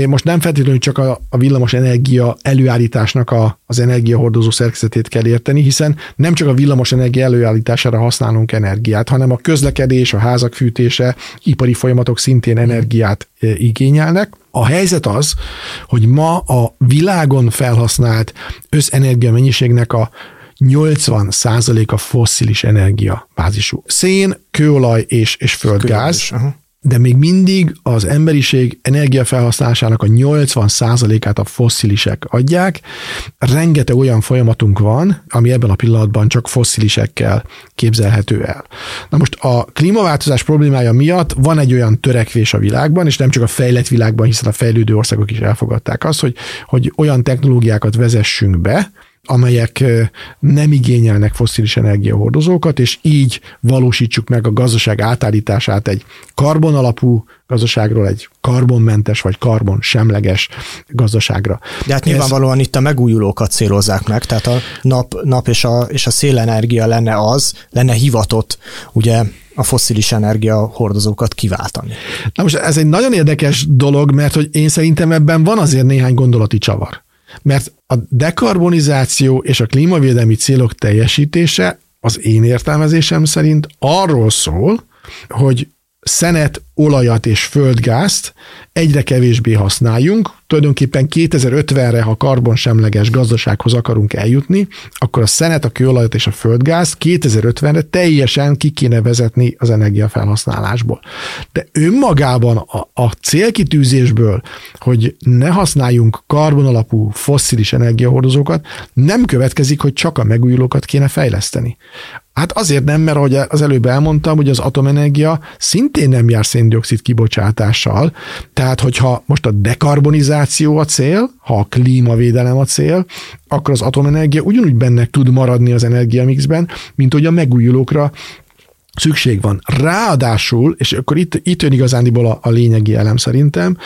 most nem feltétlenül csak a, a villamos energia előállításnak a, az energiahordozó szerkezetét kell érteni, hiszen nem csak a villamos energia előállítására használunk energiát, hanem a közlekedés, a házak fűtése, ipari folyamatok szintén energiát igényelnek. A helyzet az, hogy ma a világon felhasznált összenergia mennyiségnek a 80 a fosszilis energia bázisú. Szén, kőolaj és, és földgáz. De még mindig az emberiség energiafelhasználásának a 80%-át a fosszilisek adják. Rengeteg olyan folyamatunk van, ami ebben a pillanatban csak fosszilisekkel képzelhető el. Na most a klímaváltozás problémája miatt van egy olyan törekvés a világban, és nem csak a fejlett világban, hiszen a fejlődő országok is elfogadták azt, hogy, hogy olyan technológiákat vezessünk be, amelyek nem igényelnek foszilis energiahordozókat, és így valósítsuk meg a gazdaság átállítását egy karbonalapú gazdaságról egy karbonmentes vagy karbon semleges gazdaságra. De hát nyilvánvalóan Ez... itt a megújulókat célozzák meg, tehát a nap, nap és, a, és a szélenergia lenne az, lenne hivatott ugye a foszilis energia hordozókat kiváltani. Na most ez egy nagyon érdekes dolog, mert hogy én szerintem ebben van azért néhány gondolati csavar. Mert a dekarbonizáció és a klímavédelmi célok teljesítése az én értelmezésem szerint arról szól, hogy szenet, olajat és földgázt egyre kevésbé használjunk. Tulajdonképpen 2050-re, ha karbonsemleges gazdasághoz akarunk eljutni, akkor a szenet, a kőolajat és a földgáz 2050-re teljesen ki kéne vezetni az energiafelhasználásból. De önmagában a, a célkitűzésből, hogy ne használjunk karbonalapú fosszilis energiahordozókat, nem következik, hogy csak a megújulókat kéne fejleszteni. Hát azért nem, mert ahogy az előbb elmondtam, hogy az atomenergia szintén nem jár széndiokszid kibocsátással. Tehát, hogyha most a dekarbonizáció a cél, ha a klímavédelem a cél, akkor az atomenergia ugyanúgy benne tud maradni az energiamixben, mint hogy a megújulókra szükség van. Ráadásul, és akkor itt, itt jön igazándiból a, a lényegi elem szerintem,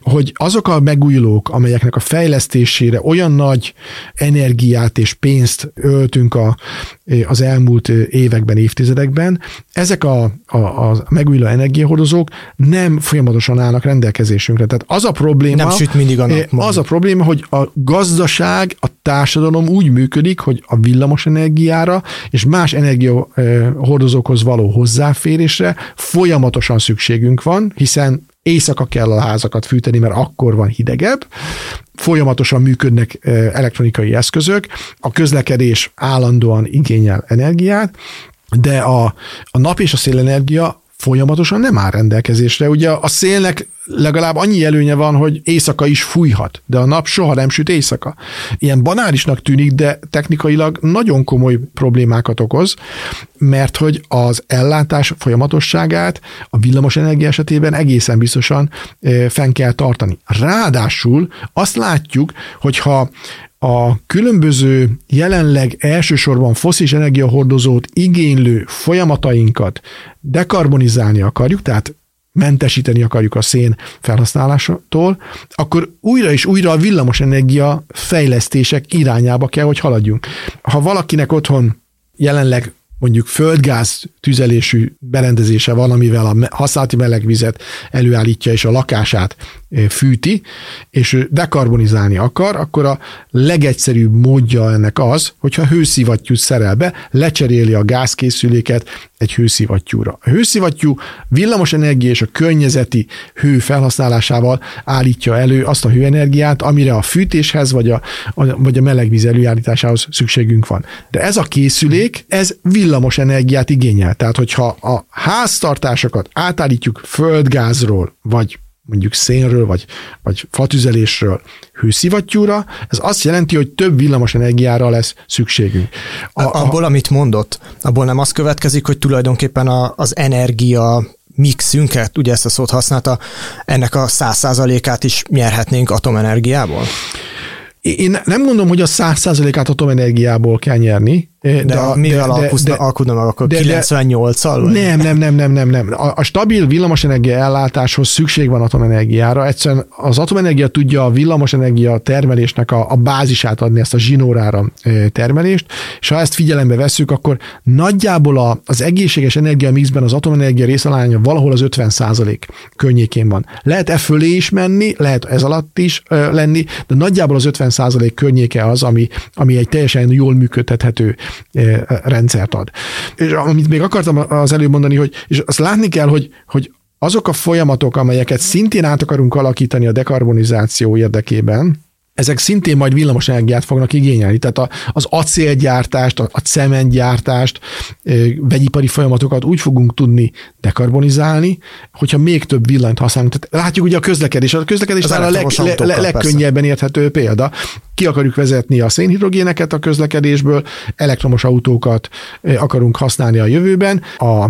hogy azok a megújulók, amelyeknek a fejlesztésére olyan nagy energiát és pénzt öltünk a, az elmúlt években, évtizedekben, ezek a, a, a megújuló energiahordozók nem folyamatosan állnak rendelkezésünkre. Tehát az a probléma, nem süt mindig a nap, az a probléma, hogy a gazdaság, a társadalom úgy működik, hogy a villamos energiára és más energiahordozókhoz való hozzáférésre folyamatosan szükségünk van, hiszen éjszaka kell a házakat fűteni, mert akkor van hidegebb, folyamatosan működnek elektronikai eszközök, a közlekedés állandóan igényel energiát, de a, a nap és a szélenergia folyamatosan nem áll rendelkezésre. Ugye a szélnek legalább annyi előnye van, hogy éjszaka is fújhat, de a nap soha nem süt éjszaka. Ilyen banálisnak tűnik, de technikailag nagyon komoly problémákat okoz, mert hogy az ellátás folyamatosságát a villamos energia esetében egészen biztosan fenn kell tartani. Ráadásul azt látjuk, hogyha a különböző jelenleg elsősorban foszilis energiahordozót igénylő folyamatainkat dekarbonizálni akarjuk, tehát mentesíteni akarjuk a szén felhasználásától, akkor újra és újra a villamosenergia fejlesztések irányába kell, hogy haladjunk. Ha valakinek otthon jelenleg mondjuk földgáz tüzelésű berendezése van, amivel a használati melegvizet előállítja és a lakását fűti, és dekarbonizálni akar, akkor a legegyszerűbb módja ennek az, hogyha hőszivattyút szerel be, lecseréli a gázkészüléket egy hőszivattyúra. A hőszivattyú villamos energia és a környezeti hő felhasználásával állítja elő azt a hőenergiát, amire a fűtéshez vagy a, vagy a melegvíz előállításához szükségünk van. De ez a készülék, ez villamos energiát igényel. Tehát, hogyha a háztartásokat átállítjuk földgázról, vagy mondjuk szénről, vagy, vagy fatüzelésről hőszivattyúra, ez azt jelenti, hogy több villamos energiára lesz szükségünk. A, a, abból, amit mondott, abból nem az következik, hogy tulajdonképpen a, az energia mixünket, ugye ezt a szót használta, ennek a száz százalékát is nyerhetnénk atomenergiából? Én nem mondom, hogy a száz százalékát atomenergiából kell nyerni, de, de a, mivel alkudna meg akkor? 98-al? Nem, nem, nem, nem, nem, nem. A, a stabil villamosenergia ellátáshoz szükség van atomenergiára. Egyszerűen az atomenergia tudja a villamosenergia termelésnek a, a bázisát adni, ezt a zsinórára termelést, és ha ezt figyelembe vesszük, akkor nagyjából a, az egészséges energia mixben az atomenergia részalánya valahol az 50 százalék környékén van. Lehet e fölé is menni, lehet ez alatt is ö, lenni, de nagyjából az 50 százalék környéke az, ami, ami egy teljesen jól működtethető rendszert ad. És amit még akartam az előbb mondani, hogy és azt látni kell, hogy, hogy azok a folyamatok, amelyeket szintén át akarunk alakítani a dekarbonizáció érdekében, ezek szintén majd villamos energiát fognak igényelni. Tehát a, az acélgyártást, a, a cementgyártást, vegyipari folyamatokat úgy fogunk tudni dekarbonizálni, hogyha még több villanyt használunk. Tehát látjuk ugye a közlekedés, a közlekedés az a leg, le, le, legkönnyebben érthető példa. Ki akarjuk vezetni a szénhidrogéneket a közlekedésből, elektromos autókat akarunk használni a jövőben. A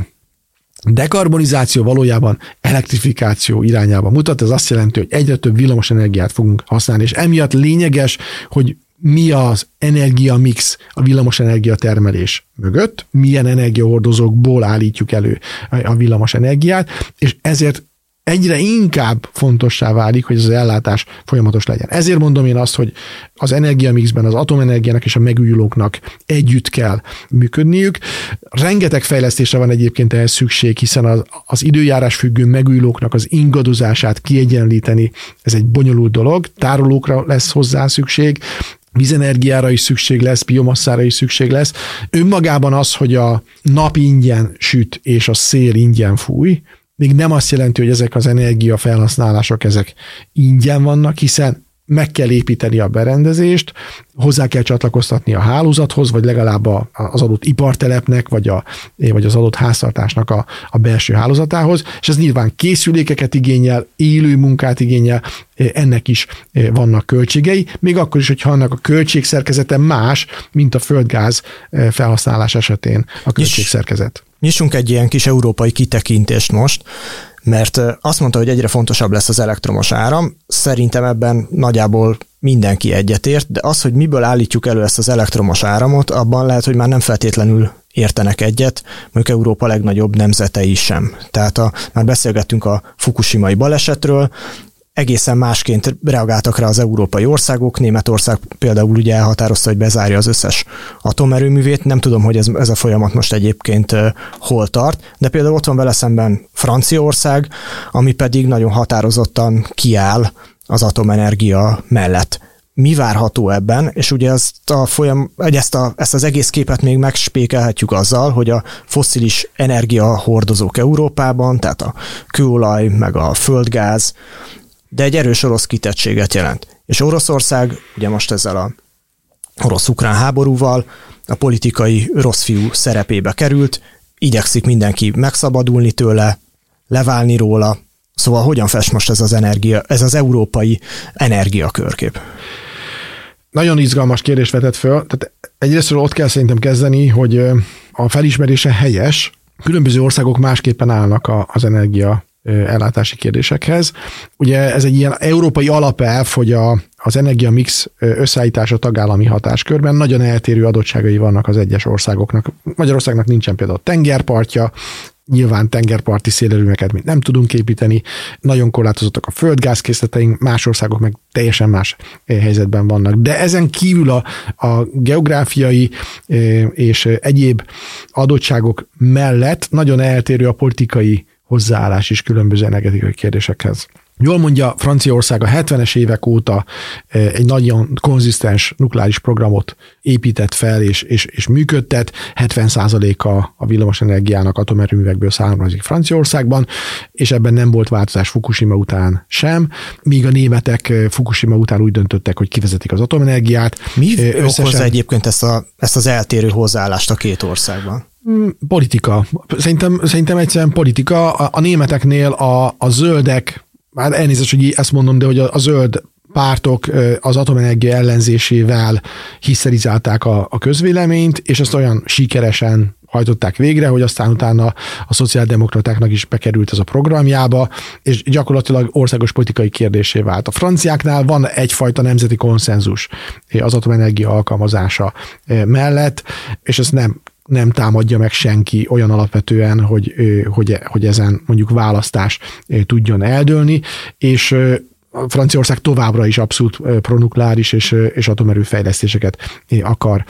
dekarbonizáció valójában elektrifikáció irányába mutat, ez azt jelenti, hogy egyre több villamos energiát fogunk használni, és emiatt lényeges, hogy mi az energiamix a villamos termelés mögött, milyen energiahordozókból állítjuk elő a villamos energiát, és ezért egyre inkább fontossá válik, hogy az ellátás folyamatos legyen. Ezért mondom én azt, hogy az energiamixben az atomenergiának és a megújulóknak együtt kell működniük. Rengeteg fejlesztésre van egyébként ehhez szükség, hiszen az, az időjárás függő megújulóknak az ingadozását kiegyenlíteni, ez egy bonyolult dolog, tárolókra lesz hozzá szükség, vízenergiára is szükség lesz, biomasszára is szükség lesz. Önmagában az, hogy a nap ingyen süt és a szél ingyen fúj, még nem azt jelenti, hogy ezek az energiafelhasználások ezek ingyen vannak, hiszen meg kell építeni a berendezést, hozzá kell csatlakoztatni a hálózathoz, vagy legalább az adott ipartelepnek, vagy, a, vagy az adott háztartásnak a, a belső hálózatához, és ez nyilván készülékeket igényel, élő munkát igényel, ennek is vannak költségei, még akkor is, hogyha annak a költségszerkezete más, mint a földgáz felhasználás esetén a költségszerkezet. Nyissunk egy ilyen kis európai kitekintést most, mert azt mondta, hogy egyre fontosabb lesz az elektromos áram. Szerintem ebben nagyjából mindenki egyetért, de az, hogy miből állítjuk elő ezt az elektromos áramot, abban lehet, hogy már nem feltétlenül értenek egyet, mondjuk Európa legnagyobb nemzetei sem. Tehát a, már beszélgettünk a fukushimai balesetről, egészen másként reagáltak rá az európai országok. Németország például ugye elhatározta, hogy bezárja az összes atomerőművét. Nem tudom, hogy ez, ez a folyamat most egyébként hol tart, de például ott van vele szemben Franciaország, ami pedig nagyon határozottan kiáll az atomenergia mellett mi várható ebben, és ugye ezt, a folyam, ezt, a, ezt az egész képet még megspékelhetjük azzal, hogy a fosszilis energiahordozók Európában, tehát a kőolaj, meg a földgáz, de egy erős orosz kitettséget jelent. És Oroszország ugye most ezzel a orosz-ukrán háborúval a politikai rossz fiú szerepébe került, igyekszik mindenki megszabadulni tőle, leválni róla, Szóval hogyan fest most ez az energia, ez az európai energiakörkép? Nagyon izgalmas kérdés vetett föl. Tehát egyrészt ott kell szerintem kezdeni, hogy a felismerése helyes. Különböző országok másképpen állnak az energia ellátási kérdésekhez. Ugye ez egy ilyen európai alapelv, hogy a, az energia mix összeállítása tagállami hatáskörben nagyon eltérő adottságai vannak az egyes országoknak. Magyarországnak nincsen például tengerpartja, nyilván tengerparti szélerőmeket mint nem tudunk építeni, nagyon korlátozottak a földgázkészleteink, más országok meg teljesen más helyzetben vannak. De ezen kívül a, a geográfiai és egyéb adottságok mellett nagyon eltérő a politikai hozzáállás is különböző energetikai kérdésekhez. Jól mondja, Franciaország a 70-es évek óta eh, egy nagyon konzisztens nukleáris programot épített fel és, és, és működtet. 70%-a a villamosenergiának atomerőművekből származik Franciaországban, és ebben nem volt változás Fukushima után sem, míg a németek eh, Fukushima után úgy döntöttek, hogy kivezetik az atomenergiát. Mi eh, Összesen... okozza egyébként ezt, a, ezt az eltérő hozzáállást a két országban? Hmm, politika. Szerintem, szerintem egyszerűen politika. A, a németeknél a, a zöldek már elnézést, hogy ezt mondom, de hogy a, a zöld pártok az atomenergia ellenzésével hiszerizálták a, a közvéleményt, és ezt olyan sikeresen hajtották végre, hogy aztán utána a szociáldemokratáknak is bekerült ez a programjába, és gyakorlatilag országos politikai kérdésé vált. A franciáknál van egyfajta nemzeti konszenzus az atomenergia alkalmazása mellett, és ez nem nem támadja meg senki olyan alapvetően, hogy, hogy, hogy ezen mondjuk választás tudjon eldőlni, és Franciaország továbbra is abszolút pronukleáris és, és atomerőfejlesztéseket akar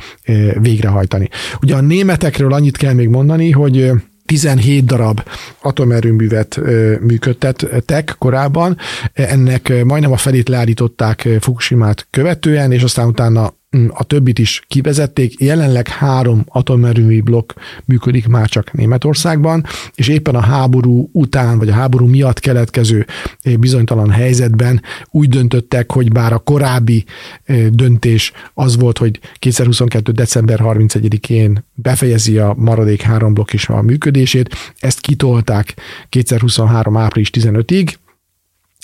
végrehajtani. Ugye a németekről annyit kell még mondani, hogy 17 darab atomerőművet működtettek korábban, ennek majdnem a felét leállították Fukushimát követően, és aztán utána a többit is kivezették. Jelenleg három atomerőmű blokk működik már csak Németországban, és éppen a háború után, vagy a háború miatt keletkező eh, bizonytalan helyzetben úgy döntöttek, hogy bár a korábbi eh, döntés az volt, hogy 2022. december 31-én befejezi a maradék három blokk is a működését, ezt kitolták 2023. április 15-ig,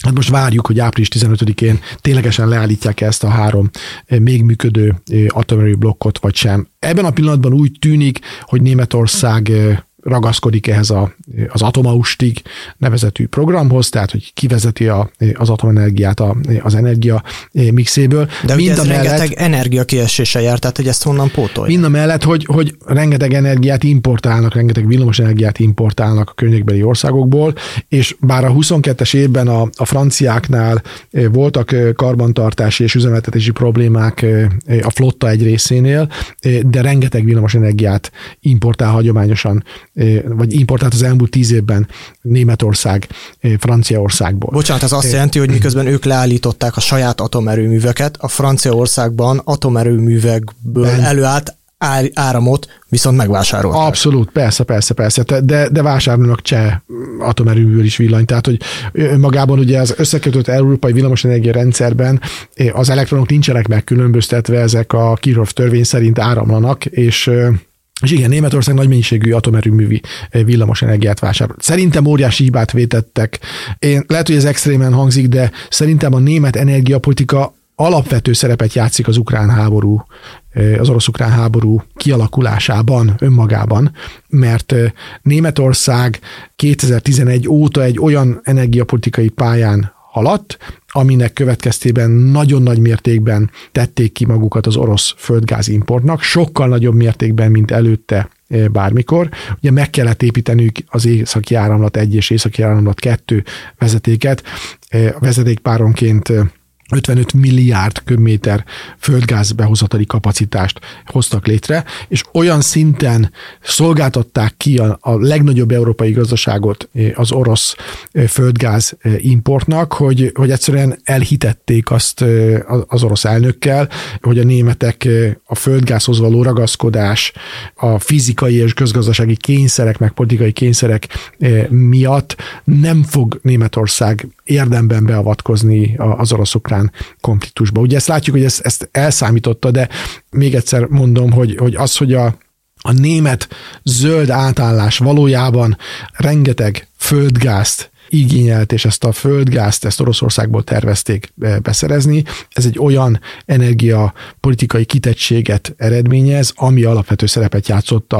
Hát most várjuk, hogy április 15-én ténylegesen leállítják ezt a három eh, még működő eh, atomerő blokkot, vagy sem. Ebben a pillanatban úgy tűnik, hogy Németország eh, ragaszkodik ehhez a, az atomaustig nevezetű programhoz, tehát hogy kivezeti a, az atomenergiát a, az energia mixéből. De mind ugye ez mellett, rengeteg energia kiesése jár, tehát hogy ezt honnan pótolja? Mind a mellett, hogy, hogy rengeteg energiát importálnak, rengeteg villamos energiát importálnak a környékbeli országokból, és bár a 22-es évben a, a franciáknál voltak karbantartási és üzemeltetési problémák a flotta egy részénél, de rengeteg villamos energiát importál hagyományosan vagy importált az elmúlt tíz évben Németország, Franciaországból. Bocsánat, ez azt jelenti, hogy miközben ők leállították a saját atomerőműveket, a Franciaországban atomerőművekből ben. előállt áramot viszont megvásárolták. Abszolút, persze, persze, persze, de, de vásárolnak cseh atomerőművel is villany. Tehát, hogy magában ugye az összekötött európai villamosenergia rendszerben az elektronok nincsenek megkülönböztetve, ezek a Kirchhoff törvény szerint áramlanak, és és igen, Németország nagy mennyiségű atomerőművi eh, villamos energiát vásárol. Szerintem óriási hibát vétettek. Én, lehet, hogy ez extrémen hangzik, de szerintem a német energiapolitika alapvető szerepet játszik az ukrán háború, eh, az orosz-ukrán háború kialakulásában, önmagában, mert eh, Németország 2011 óta egy olyan energiapolitikai pályán haladt, aminek következtében nagyon nagy mértékben tették ki magukat az orosz földgáz importnak, sokkal nagyobb mértékben, mint előtte eh, bármikor. Ugye meg kellett építenünk az északi áramlat 1 és északi áramlat 2 vezetéket, eh, vezetékpáronként eh, 55 milliárd köbméter földgáz behozatali kapacitást hoztak létre, és olyan szinten szolgáltatták ki a, a legnagyobb európai gazdaságot eh, az orosz eh, földgáz eh, importnak, hogy, hogy egyszerűen elhitették azt az orosz elnökkel, hogy a németek a földgázhoz való ragaszkodás, a fizikai és közgazdasági kényszerek, meg politikai kényszerek miatt nem fog Németország érdemben beavatkozni az orosz-ukrán konfliktusba. Ugye ezt látjuk, hogy ezt, ezt elszámította, de még egyszer mondom, hogy, hogy az, hogy a, a német zöld átállás valójában rengeteg földgázt igényelt, és ezt a földgázt, ezt Oroszországból tervezték beszerezni. Ez egy olyan energiapolitikai kitettséget eredményez, ami alapvető szerepet játszott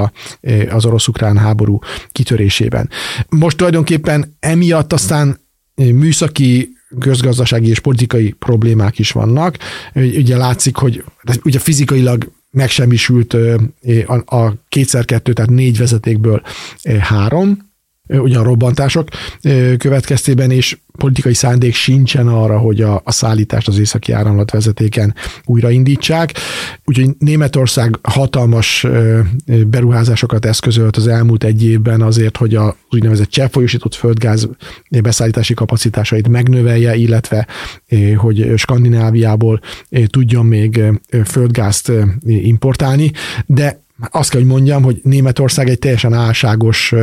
az orosz-ukrán háború kitörésében. Most tulajdonképpen emiatt aztán műszaki közgazdasági és politikai problémák is vannak. Ugye látszik, hogy ugye fizikailag megsemmisült a kétszer kettő, tehát négy vezetékből három, ugyan robbantások következtében, és politikai szándék sincsen arra, hogy a, a szállítást az északi áramlat vezetéken újraindítsák. Úgyhogy Németország hatalmas beruházásokat eszközölt az elmúlt egy évben azért, hogy a úgynevezett cseppfolyósított földgáz beszállítási kapacitásait megnövelje, illetve hogy Skandináviából tudjon még földgázt importálni, de azt kell, hogy mondjam, hogy Németország egy teljesen álságos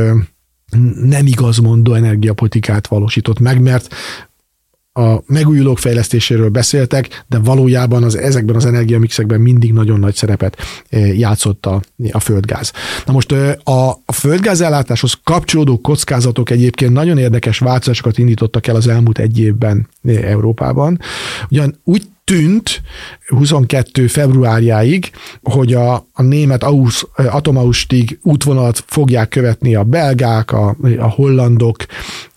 nem igazmondó energiapolitikát valósított meg, mert a megújulók fejlesztéséről beszéltek, de valójában az, ezekben az energiamixekben mindig nagyon nagy szerepet eh, játszott a, a földgáz. Na most eh, a, a földgázellátáshoz kapcsolódó kockázatok egyébként nagyon érdekes változásokat indítottak el az elmúlt egy évben eh, Európában. Ugyan úgy tűnt 22. februárjáig, hogy a, a német aus, atomaustig útvonalat fogják követni a belgák, a, a hollandok,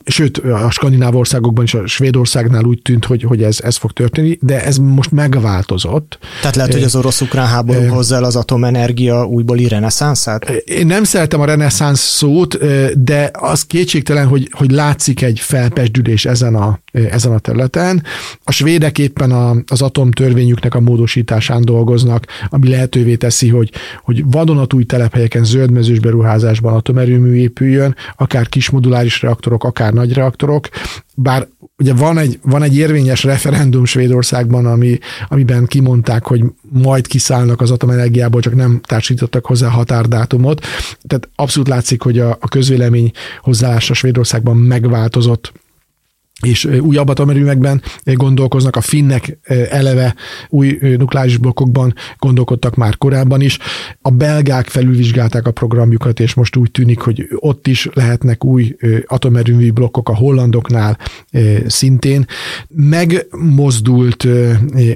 sőt, a skandináv országokban és a Svédországnál úgy tűnt, hogy, hogy ez, ez fog történni, de ez most megváltozott. Tehát lehet, hogy az orosz-ukrán háború hozza el az atomenergia újbóli reneszánszát? Én nem szeretem a reneszánsz szót, de az kétségtelen, hogy, hogy látszik egy felpesdülés ezen a, ezen a területen. A svédek éppen a, az atomtörvényüknek a módosításán dolgoznak, ami lehetővé teszi, hogy, hogy vadonatúj telephelyeken zöldmezős beruházásban atomerőmű épüljön, akár kis moduláris reaktorok, akár nagy reaktorok, bár ugye van egy, van egy érvényes referendum Svédországban, ami, amiben kimondták, hogy majd kiszállnak az atomenergiából, csak nem társítottak hozzá határdátumot. Tehát abszolút látszik, hogy a, a közvélemény hozzáállása Svédországban megváltozott és újabb atomerőmekben gondolkoznak, a finnek eleve új nukleáris blokkokban gondolkodtak már korábban is. A belgák felülvizsgálták a programjukat, és most úgy tűnik, hogy ott is lehetnek új atomerőmű blokkok a hollandoknál szintén. Megmozdult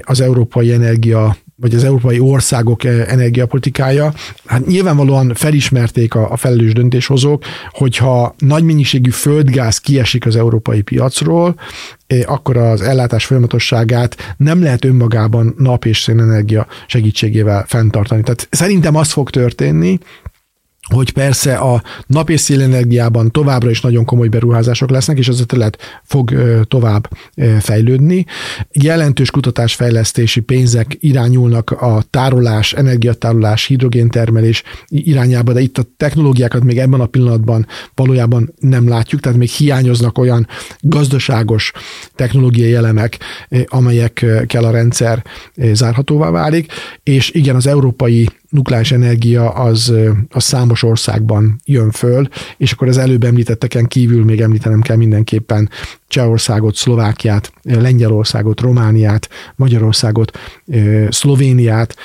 az európai energia vagy az európai országok eh, energiapolitikája, hát nyilvánvalóan felismerték a, a felelős döntéshozók, hogyha nagy mennyiségű földgáz kiesik az európai piacról, eh, akkor az ellátás folyamatosságát nem lehet önmagában nap és szénenergia segítségével fenntartani. Tehát szerintem az fog történni, hogy persze a nap és szélenergiában továbbra is nagyon komoly beruházások lesznek, és az a terület fog tovább fejlődni. Jelentős kutatásfejlesztési pénzek irányulnak a tárolás, energiatárolás, hidrogéntermelés irányába, de itt a technológiákat még ebben a pillanatban valójában nem látjuk, tehát még hiányoznak olyan gazdaságos technológiai elemek, amelyekkel a rendszer zárhatóvá válik, és igen, az európai nukleáris energia az, az számos országban jön föl, és akkor az előbb említetteken kívül még említenem kell mindenképpen Csehországot, Szlovákiát, Lengyelországot, Romániát, Magyarországot, Szlovéniát,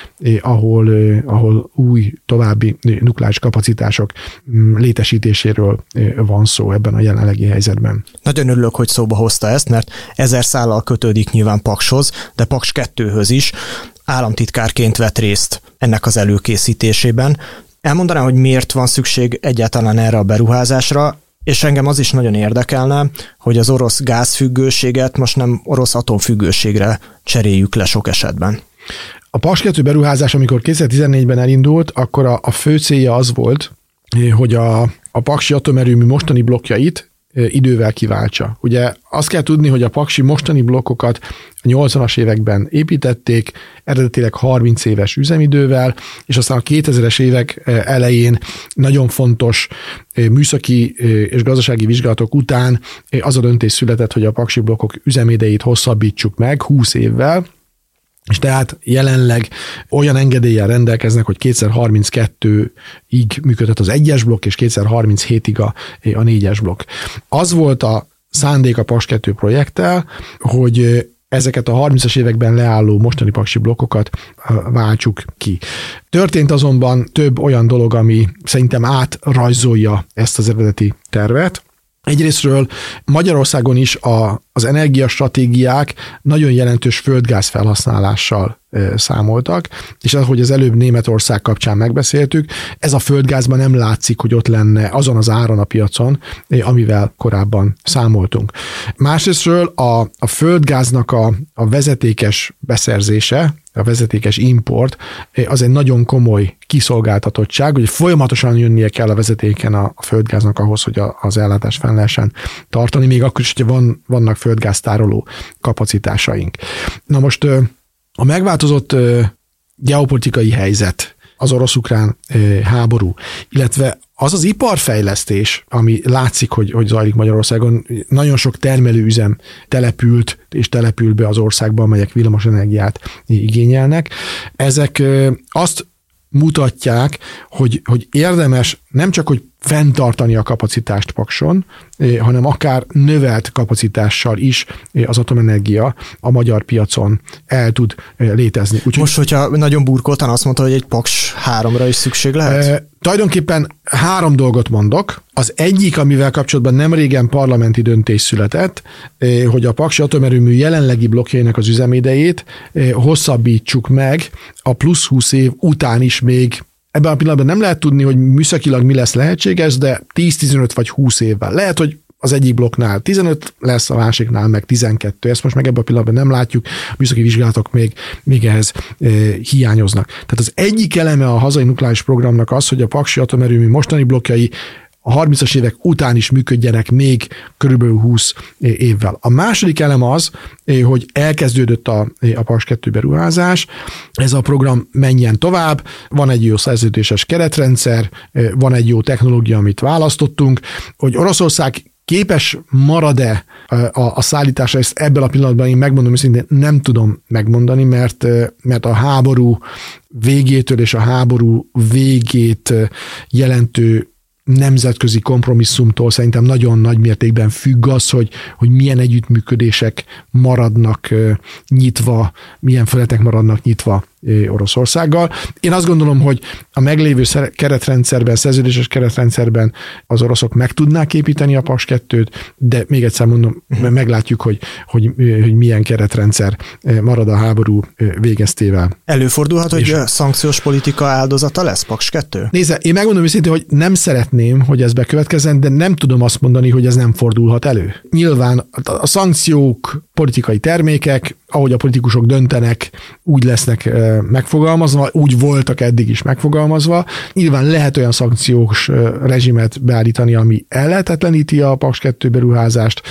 ahol, ahol új további nukleáris kapacitások mm, létesítéséről van szó ebben a jelenlegi helyzetben. Nagyon örülök, hogy szóba hozta ezt, mert ezer szállal kötődik nyilván Pakshoz, de Paks 2-höz is államtitkárként vett részt ennek az előkészítésében. Elmondanám, hogy miért van szükség egyáltalán erre a beruházásra, és engem az is nagyon érdekelne, hogy az orosz gázfüggőséget most nem orosz atomfüggőségre cseréljük le sok esetben. A Paks 2 beruházás, amikor 2014-ben elindult, akkor a, a fő célja az volt, hogy a, a Paksi atomerőmű mostani blokkjait idővel kiváltsa. Ugye azt kell tudni, hogy a Paksi mostani blokkokat a 80-as években építették, eredetileg 30 éves üzemidővel, és aztán a 2000-es évek elején nagyon fontos műszaki és gazdasági vizsgálatok után az a döntés született, hogy a Paksi blokkok üzemidejét hosszabbítsuk meg 20 évvel, és tehát jelenleg olyan engedéllyel rendelkeznek, hogy 2032-ig működhet az egyes blokk, és 2037-ig a, a négyes blokk. Az volt a szándék a PAS 2 projekttel, hogy ezeket a 30-as években leálló mostani paksi blokkokat váltsuk ki. Történt azonban több olyan dolog, ami szerintem átrajzolja ezt az eredeti tervet. Egyrésztről Magyarországon is a, az energiastratégiák nagyon jelentős földgáz felhasználással számoltak, és ahogy az előbb Németország kapcsán megbeszéltük, ez a földgázban nem látszik, hogy ott lenne azon az áron a piacon, amivel korábban számoltunk. Másrésztről a, a földgáznak a, a vezetékes beszerzése, a vezetékes import, az egy nagyon komoly kiszolgáltatottság, hogy folyamatosan jönnie kell a vezetéken a, a földgáznak ahhoz, hogy a, az ellátás fenn lehessen tartani, még akkor is, hogyha van, vannak földgáztároló kapacitásaink. Na most a megváltozott geopolitikai helyzet, az orosz-ukrán háború, illetve az az iparfejlesztés, ami látszik, hogy, hogy zajlik Magyarországon, nagyon sok termelőüzem települt és települ be az országba, amelyek villamosenergiát igényelnek. Ezek azt mutatják, hogy, hogy érdemes nem csak, hogy fenntartani a kapacitást Pakson, eh, hanem akár növelt kapacitással is eh, az atomenergia a magyar piacon el tud eh, létezni. Úgyhogy, Most, hogyha nagyon burkoltan azt mondta, hogy egy Paks háromra is szükség lehet? E, tulajdonképpen három dolgot mondok. Az egyik, amivel kapcsolatban nem régen parlamenti döntés született, hogy a Paksi atomerőmű jelenlegi blokkjainak az üzemidejét hosszabbítsuk meg a plusz 20 év után is még ebben a pillanatban nem lehet tudni, hogy műszakilag mi lesz lehetséges, de 10-15 vagy 20 évvel. Lehet, hogy az egyik blokknál 15 lesz, a másiknál meg 12. Ezt most meg ebben a pillanatban nem látjuk, a műszaki vizsgálatok még, még ehhez e, hiányoznak. Tehát az egyik eleme a hazai nukleáris programnak az, hogy a Paksi atomerőmű mostani blokkjai a 30-as évek után is működjenek még körülbelül 20 évvel. A második elem az, hogy elkezdődött a, a PAS 2 beruházás, ez a program menjen tovább, van egy jó szerződéses keretrendszer, van egy jó technológia, amit választottunk, hogy Oroszország képes marad-e a, a szállításra, ezt ebből a pillanatban én megmondom őszintén, nem tudom megmondani, mert, mert a háború végétől és a háború végét jelentő nemzetközi kompromisszumtól szerintem nagyon nagy mértékben függ az, hogy, hogy milyen együttműködések maradnak nyitva, milyen feletek maradnak nyitva Oroszországgal. Én azt gondolom, hogy a meglévő keretrendszerben, szerződéses keretrendszerben az oroszok meg tudnák építeni a PAS 2-t, de még egyszer mondom, meglátjuk, hogy, hogy, hogy milyen keretrendszer marad a háború végeztével. Előfordulhat, hogy a szankciós politika áldozata lesz Paks 2? Nézze, én megmondom őszintén, hogy nem szeretném, hogy ez bekövetkezzen, de nem tudom azt mondani, hogy ez nem fordulhat elő. Nyilván a szankciók politikai termékek, ahogy a politikusok döntenek, úgy lesznek megfogalmazva, úgy voltak eddig is megfogalmazva. Nyilván lehet olyan szankciós rezsimet beállítani, ami ellehetetleníti a Paks 2 beruházást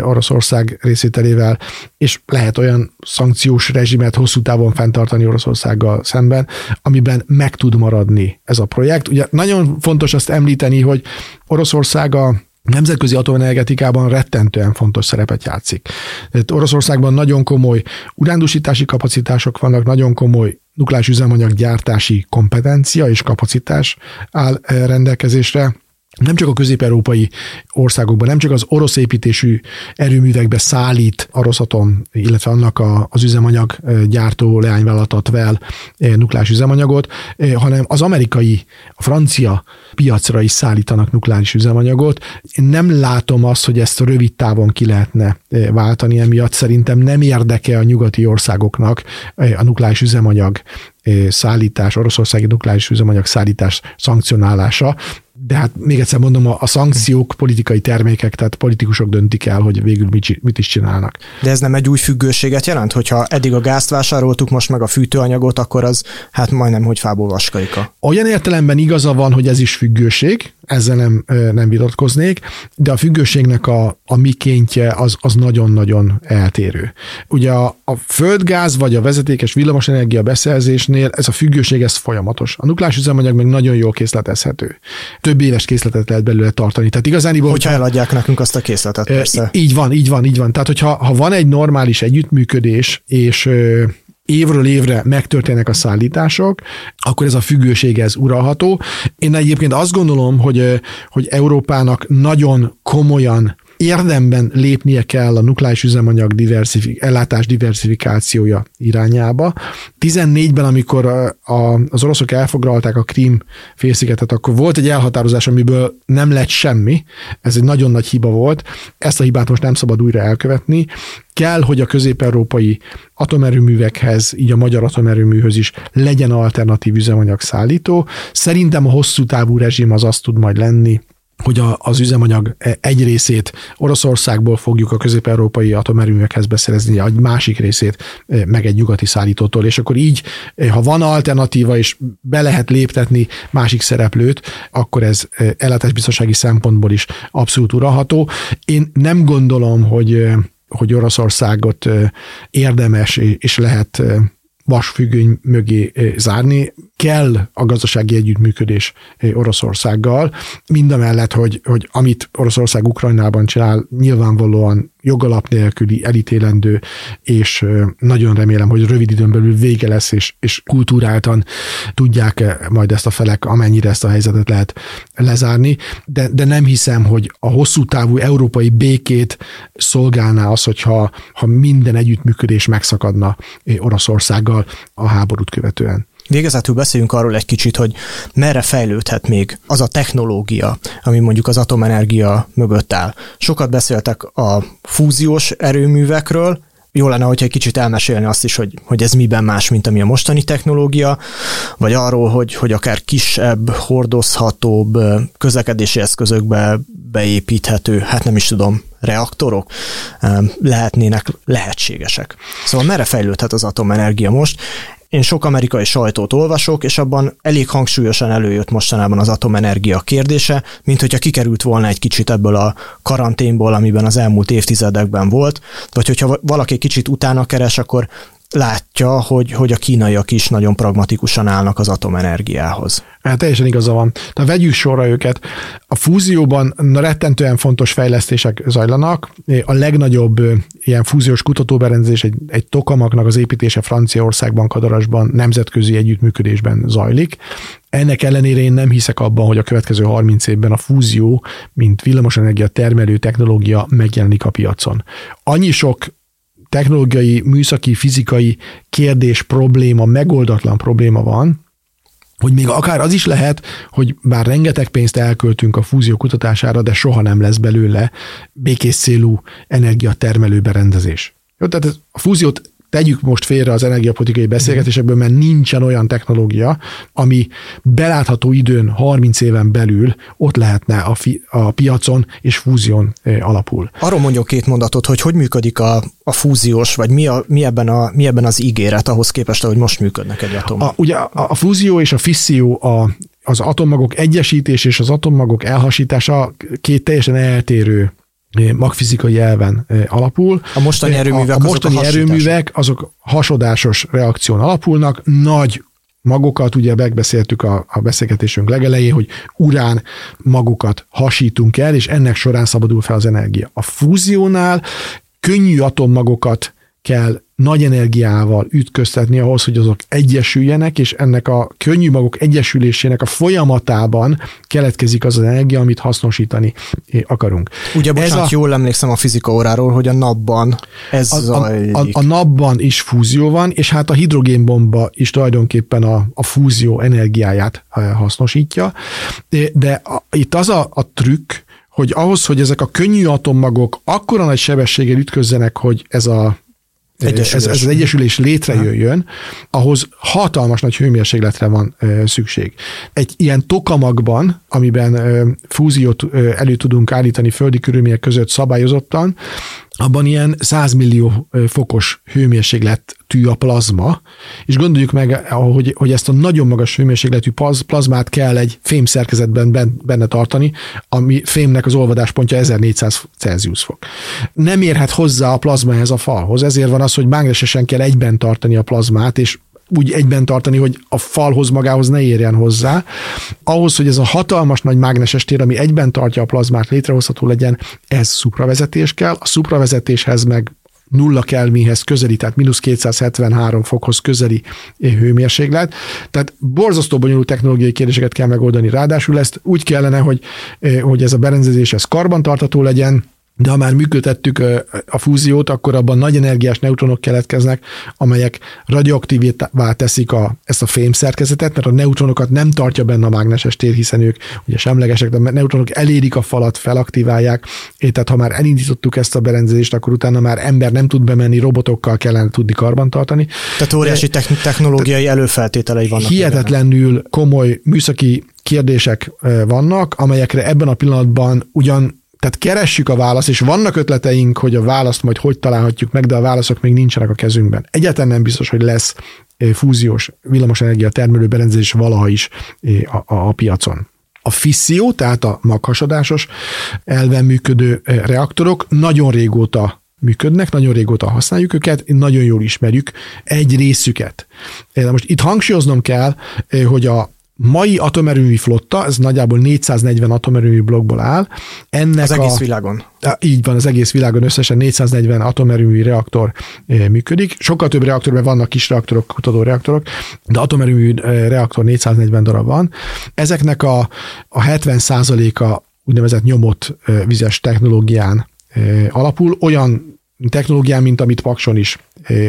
Oroszország részételével, és lehet olyan szankciós rezsimet hosszú távon fenntartani Oroszországgal szemben, amiben meg tud maradni ez a projekt. Ugye nagyon fontos azt említeni, hogy Oroszország a nemzetközi atomenergetikában rettentően fontos szerepet játszik. Tehát Oroszországban nagyon komoly urándusítási kapacitások vannak, nagyon komoly nukleáris üzemanyag gyártási kompetencia és kapacitás áll eh, rendelkezésre nem csak a közép-európai országokban, nem csak az orosz építésű erőművekbe szállít a Rosatom, illetve annak a, az üzemanyag gyártó leányvállalatot vel nukleáris üzemanyagot, hanem az amerikai, a francia piacra is szállítanak nukleáris üzemanyagot. Én nem látom azt, hogy ezt rövid távon ki lehetne váltani, emiatt szerintem nem érdeke a nyugati országoknak a nukleáris üzemanyag szállítás, oroszországi nukleáris üzemanyag szállítás szankcionálása, de hát még egyszer mondom, a, a szankciók politikai termékek, tehát politikusok döntik el, hogy végül mit, mit is csinálnak. De ez nem egy új függőséget jelent, hogyha eddig a gázt vásároltuk, most meg a fűtőanyagot, akkor az hát majdnem, hogy fából vaskarika. Olyan értelemben igaza van, hogy ez is függőség, ezzel nem, nem vitatkoznék, de a függőségnek a, a mikéntje az, az nagyon-nagyon eltérő. Ugye a, a földgáz vagy a vezetékes villamosenergia beszerzésnél ez a függőség ez folyamatos. A nukleáris üzemanyag meg nagyon jól készletezhető. Több éves készletet lehet belőle tartani. Tehát igazán, hogyha, hogyha eladják nekünk azt a készletet, persze. Így van, így van, így van. Tehát, hogyha ha van egy normális együttműködés, és évről évre megtörténnek a szállítások, akkor ez a függőség ez uralható. Én egyébként azt gondolom, hogy, hogy Európának nagyon komolyan érdemben lépnie kell a nukleáris üzemanyag diversifik, ellátás diversifikációja irányába. 14-ben, amikor a, a, az oroszok elfoglalták a Krím félszigetet, akkor volt egy elhatározás, amiből nem lett semmi. Ez egy nagyon nagy hiba volt. Ezt a hibát most nem szabad újra elkövetni. Kell, hogy a közép-európai atomerőművekhez, így a magyar atomerőműhöz is legyen alternatív üzemanyag szállító. Szerintem a hosszú távú rezsim az azt tud majd lenni, hogy a, az üzemanyag egy részét Oroszországból fogjuk a közép-európai atomerőművekhez beszerezni, a másik részét meg egy nyugati szállítótól, és akkor így, ha van alternatíva, és be lehet léptetni másik szereplőt, akkor ez ellátásbiztonsági szempontból is abszolút uralható. Én nem gondolom, hogy hogy Oroszországot érdemes és lehet vasfüggöny mögé zárni. Kell a gazdasági együttműködés Oroszországgal, mindamellett, hogy, hogy amit Oroszország Ukrajnában csinál, nyilvánvalóan jogalap nélküli, elítélendő, és nagyon remélem, hogy rövid időn belül vége lesz, és, és kultúráltan tudják majd ezt a felek, amennyire ezt a helyzetet lehet lezárni, de, de nem hiszem, hogy a hosszú távú európai békét szolgálná az, hogyha ha minden együttműködés megszakadna Oroszországgal a háborút követően. Végezetül beszéljünk arról egy kicsit, hogy merre fejlődhet még az a technológia, ami mondjuk az atomenergia mögött áll. Sokat beszéltek a fúziós erőművekről, jó lenne, hogyha egy kicsit elmesélni azt is, hogy, hogy ez miben más, mint ami a mostani technológia, vagy arról, hogy, hogy akár kisebb, hordozhatóbb közlekedési eszközökbe beépíthető, hát nem is tudom, reaktorok lehetnének lehetségesek. Szóval merre fejlődhet az atomenergia most? Én sok amerikai sajtót olvasok, és abban elég hangsúlyosan előjött mostanában az atomenergia kérdése, mint hogyha kikerült volna egy kicsit ebből a karanténból, amiben az elmúlt évtizedekben volt, vagy hogyha valaki kicsit utána keres, akkor látja, hogy, hogy a kínaiak is nagyon pragmatikusan állnak az atomenergiához. Hát teljesen igaza van. De vegyük sorra őket. A fúzióban rettentően fontos fejlesztések zajlanak. A legnagyobb ilyen fúziós kutatóberendezés egy, egy tokamaknak az építése Franciaországban, Kadarasban nemzetközi együttműködésben zajlik. Ennek ellenére én nem hiszek abban, hogy a következő 30 évben a fúzió, mint villamosenergia termelő technológia megjelenik a piacon. Annyi sok technológiai, műszaki, fizikai kérdés, probléma, megoldatlan probléma van, hogy még akár az is lehet, hogy bár rengeteg pénzt elköltünk a fúzió kutatására, de soha nem lesz belőle békés célú energiatermelő berendezés. Jó, tehát a fúziót tegyük most félre az energiapolitikai beszélgetésekből, mert nincsen olyan technológia, ami belátható időn, 30 éven belül ott lehetne a, fi, a piacon és fúzión alapul. Arról mondjuk két mondatot, hogy hogy működik a, a fúziós, vagy mi, a, mi, ebben a, mi ebben az ígéret ahhoz képest, ahogy most működnek egy atom. A, ugye a, a fúzió és a fisszió a, az atommagok egyesítés és az atommagok elhasítása két teljesen eltérő magfizikai elven alapul. A mostani erőművek, a, a mostani azok erőművek azok hasodásos reakción alapulnak, nagy magokat, ugye megbeszéltük a, a beszélgetésünk legelején, hogy urán magokat hasítunk el, és ennek során szabadul fel az energia. A fúziónál könnyű atommagokat kell nagy energiával ütköztetni ahhoz, hogy azok egyesüljenek, és ennek a könnyű magok egyesülésének a folyamatában keletkezik az az energia, amit hasznosítani akarunk. Ugye, bocsánat, ez a, jól emlékszem a fizika óráról, hogy a napban ez a, a, a, a napban is fúzió van, és hát a hidrogénbomba is tulajdonképpen a, a fúzió energiáját eh, hasznosítja, de a, itt az a, a trükk, hogy ahhoz, hogy ezek a könnyű atommagok akkora nagy sebességgel ütközzenek, hogy ez a ez, ez az egyesülés létrejöjjön, ahhoz hatalmas nagy hőmérsékletre van szükség. Egy ilyen tokamagban, amiben fúziót elő tudunk állítani földi körülmények között szabályozottan, abban ilyen 100 millió fokos hőmérséklet tű a plazma, és gondoljuk meg, hogy, hogy ezt a nagyon magas hőmérsékletű plazmát kell egy fém szerkezetben benne tartani, ami fémnek az olvadáspontja 1400 Celsius fok. Nem érhet hozzá a plazma ehhez a falhoz, ezért van az, hogy mágnesesen kell egyben tartani a plazmát, és úgy egyben tartani, hogy a falhoz magához ne érjen hozzá. Ahhoz, hogy ez a hatalmas nagy mágneses tér, ami egyben tartja a plazmát, létrehozható legyen, ez szupravezetés kell. A szupravezetéshez meg nulla kelmihez közeli, tehát mínusz 273 fokhoz közeli hőmérséklet. Tehát borzasztó bonyolult technológiai kérdéseket kell megoldani. Ráadásul ezt úgy kellene, hogy, hogy ez a berendezés ez karbantartató legyen, de ha már működtettük a fúziót, akkor abban nagy energiás neutronok keletkeznek, amelyek radioaktívvá teszik a, ezt a fém szerkezetet, mert a neutronokat nem tartja benne a mágneses tér, hiszen ők ugye semlegesek, de a neutronok elérik a falat, felaktiválják, tehát ha már elindítottuk ezt a berendezést, akkor utána már ember nem tud bemenni, robotokkal kellene tudni karbantartani. Tehát óriási technológiai előfeltételei vannak. Hihetetlenül komoly műszaki kérdések vannak, amelyekre ebben a pillanatban ugyan tehát keressük a választ, és vannak ötleteink, hogy a választ majd hogy találhatjuk meg, de a válaszok még nincsenek a kezünkben. Egyáltalán nem biztos, hogy lesz fúziós villamosenergia termelő berendezés valaha is a, a, a piacon. A fisszió, tehát a maghasadásos elven működő reaktorok nagyon régóta működnek, nagyon régóta használjuk őket, nagyon jól ismerjük egy részüket. De most itt hangsúlyoznom kell, hogy a mai atomerőmű flotta, ez nagyjából 440 atomerőmű blokkból áll. Ennek az egész a, világon. Így van, az egész világon összesen 440 atomerőmű reaktor működik. Sokkal több reaktorban vannak kis reaktorok, kutató reaktorok, de atomerőmű reaktor 440 darab van. Ezeknek a, a 70% a úgynevezett nyomott vizes technológián alapul, olyan technológián, mint amit Pakson is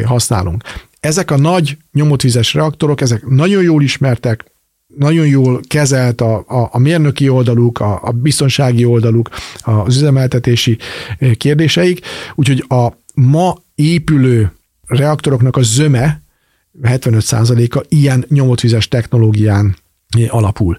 használunk. Ezek a nagy nyomotvizes reaktorok, ezek nagyon jól ismertek, nagyon jól kezelt a, a, a mérnöki oldaluk, a, a biztonsági oldaluk, az üzemeltetési eh, kérdéseik, úgyhogy a ma épülő reaktoroknak a zöme 75%-a ilyen nyomotvizes technológián eh, alapul.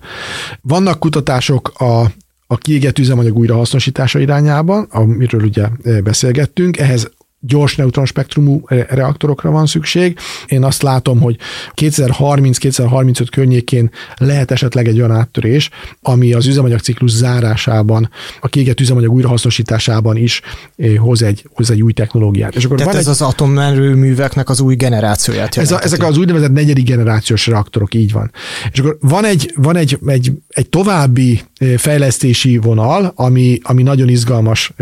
Vannak kutatások a, a kiégett üzemanyag újrahasznosítása irányában, amiről ugye eh, beszélgettünk, ehhez gyors neutronspektrumú reaktorokra van szükség. Én azt látom, hogy 2030-2035 környékén lehet esetleg egy olyan áttörés, ami az üzemanyagciklus zárásában, a kéget üzemanyag újrahasznosításában is hoz egy, hoz egy új technológiát. És akkor Tehát van ez egy, az atomerőműveknek az új generációját ez a, Ezek az úgynevezett negyedik generációs reaktorok, így van. És akkor van egy, van egy, egy, egy további fejlesztési vonal, ami, ami nagyon izgalmas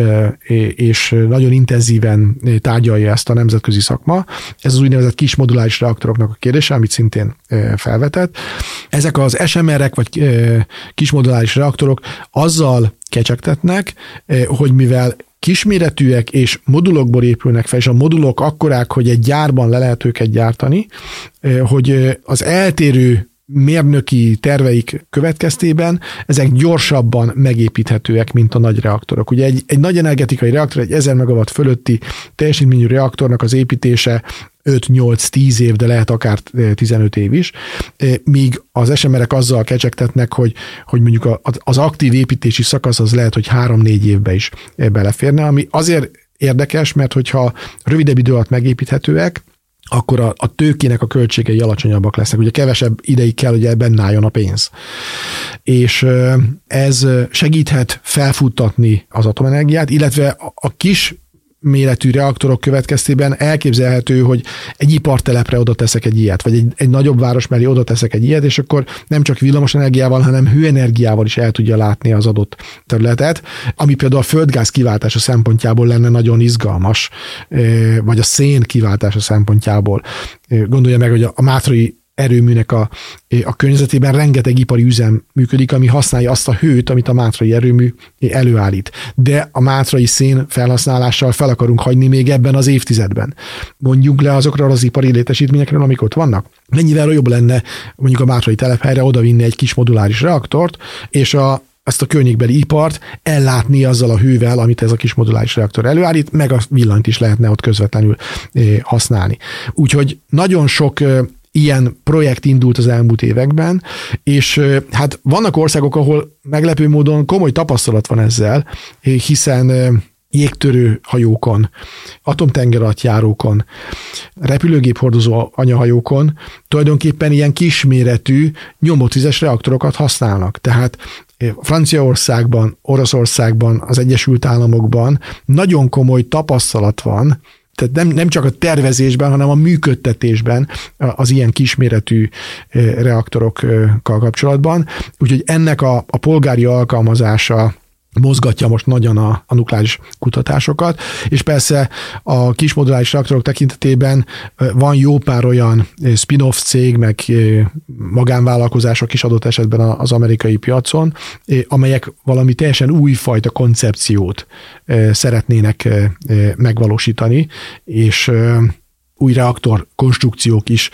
és nagyon intenzíven tárgyalja ezt a nemzetközi szakma. Ez az úgynevezett kis moduláris reaktoroknak a kérdése, amit szintén felvetett. Ezek az SMR-ek vagy kis moduláris reaktorok azzal kecsegtetnek, hogy mivel kisméretűek és modulokból épülnek fel, és a modulok akkorák, hogy egy gyárban le lehet őket gyártani, hogy az eltérő mérnöki terveik következtében ezek gyorsabban megépíthetőek, mint a nagy reaktorok. Ugye egy, egy nagy energetikai reaktor, egy 1000 megawatt fölötti teljesítményű reaktornak az építése 5-8-10 év, de lehet akár 15 év is, míg az SMR-ek azzal kecsegtetnek, hogy, hogy mondjuk az aktív építési szakasz az lehet, hogy 3-4 évbe is beleférne, ami azért érdekes, mert hogyha rövidebb idő alatt megépíthetőek, akkor a, a tőkének a költségei alacsonyabbak lesznek. Ugye kevesebb ideig kell, hogy benne álljon a pénz. És ez segíthet felfuttatni az atomenergiát, illetve a kis méretű reaktorok következtében elképzelhető, hogy egy ipartelepre oda teszek egy ilyet, vagy egy, egy nagyobb város mellé oda teszek egy ilyet, és akkor nem csak villamos energiával, hanem hőenergiával is el tudja látni az adott területet, ami például a földgáz kiváltása szempontjából lenne nagyon izgalmas, vagy a szén kiváltása szempontjából. Gondolja meg, hogy a Mátrai erőműnek a, a környezetében rengeteg ipari üzem működik, ami használja azt a hőt, amit a mátrai erőmű előállít. De a mátrai szén felhasználással fel akarunk hagyni még ebben az évtizedben. Mondjuk le azokra az ipari létesítményekről, amik ott vannak. Mennyivel jobb lenne mondjuk a mátrai telephelyre odavinni egy kis moduláris reaktort, és a, ezt a környékbeli ipart ellátni azzal a hővel, amit ez a kis moduláris reaktor előállít, meg a villanyt is lehetne ott közvetlenül használni. Úgyhogy nagyon sok ilyen projekt indult az elmúlt években, és hát vannak országok, ahol meglepő módon komoly tapasztalat van ezzel, hiszen jégtörő hajókon, atomtengeralattjárókon, repülőgép hordozó anyahajókon tulajdonképpen ilyen kisméretű nyomotvizes reaktorokat használnak. Tehát Franciaországban, Oroszországban, az Egyesült Államokban nagyon komoly tapasztalat van tehát nem, nem csak a tervezésben, hanem a működtetésben az ilyen kisméretű reaktorokkal kapcsolatban. Úgyhogy ennek a, a polgári alkalmazása mozgatja most nagyon a, a nukleáris kutatásokat, és persze a kis moduláris reaktorok tekintetében van jó pár olyan spin-off cég, meg magánvállalkozások is adott esetben az amerikai piacon, amelyek valami teljesen újfajta koncepciót szeretnének megvalósítani, és új reaktor konstrukciók is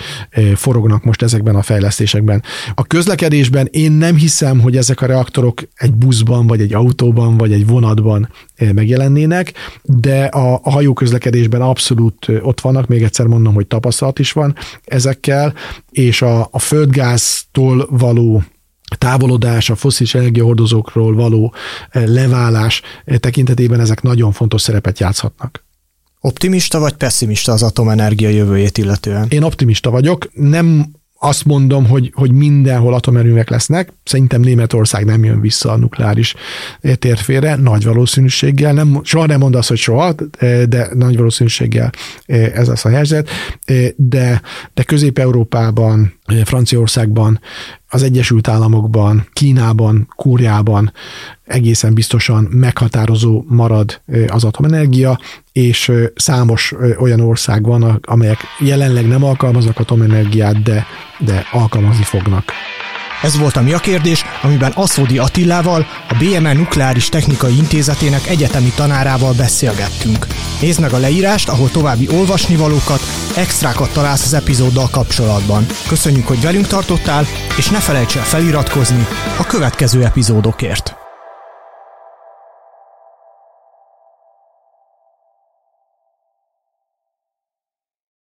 forognak most ezekben a fejlesztésekben. A közlekedésben én nem hiszem, hogy ezek a reaktorok egy buszban, vagy egy autóban, vagy egy vonatban megjelennének, de a, a hajóközlekedésben abszolút ott vannak, még egyszer mondom, hogy tapasztalat is van ezekkel, és a, a földgáztól való távolodás, a foszilis energiahordozókról való leválás tekintetében ezek nagyon fontos szerepet játszhatnak. Optimista vagy pessimista az atomenergia jövőjét illetően? Én optimista vagyok. Nem azt mondom, hogy, hogy mindenhol atomerőművek lesznek. Szerintem Németország nem jön vissza a nukleáris térfére, nagy valószínűséggel. Nem, soha nem mond hogy soha, de nagy valószínűséggel ez az a helyzet. De, de Közép-Európában, Franciaországban, az Egyesült Államokban, Kínában, Kóriában egészen biztosan meghatározó marad az atomenergia, és számos olyan ország van, amelyek jelenleg nem alkalmaznak atomenergiát, de, de alkalmazni fognak. Ez volt a Mi a kérdés, amiben Aszódi Attilával, a BMN Nukleáris Technikai Intézetének egyetemi tanárával beszélgettünk. Nézd meg a leírást, ahol további olvasnivalókat, extrákat találsz az epizóddal kapcsolatban. Köszönjük, hogy velünk tartottál, és ne felejts el feliratkozni a következő epizódokért.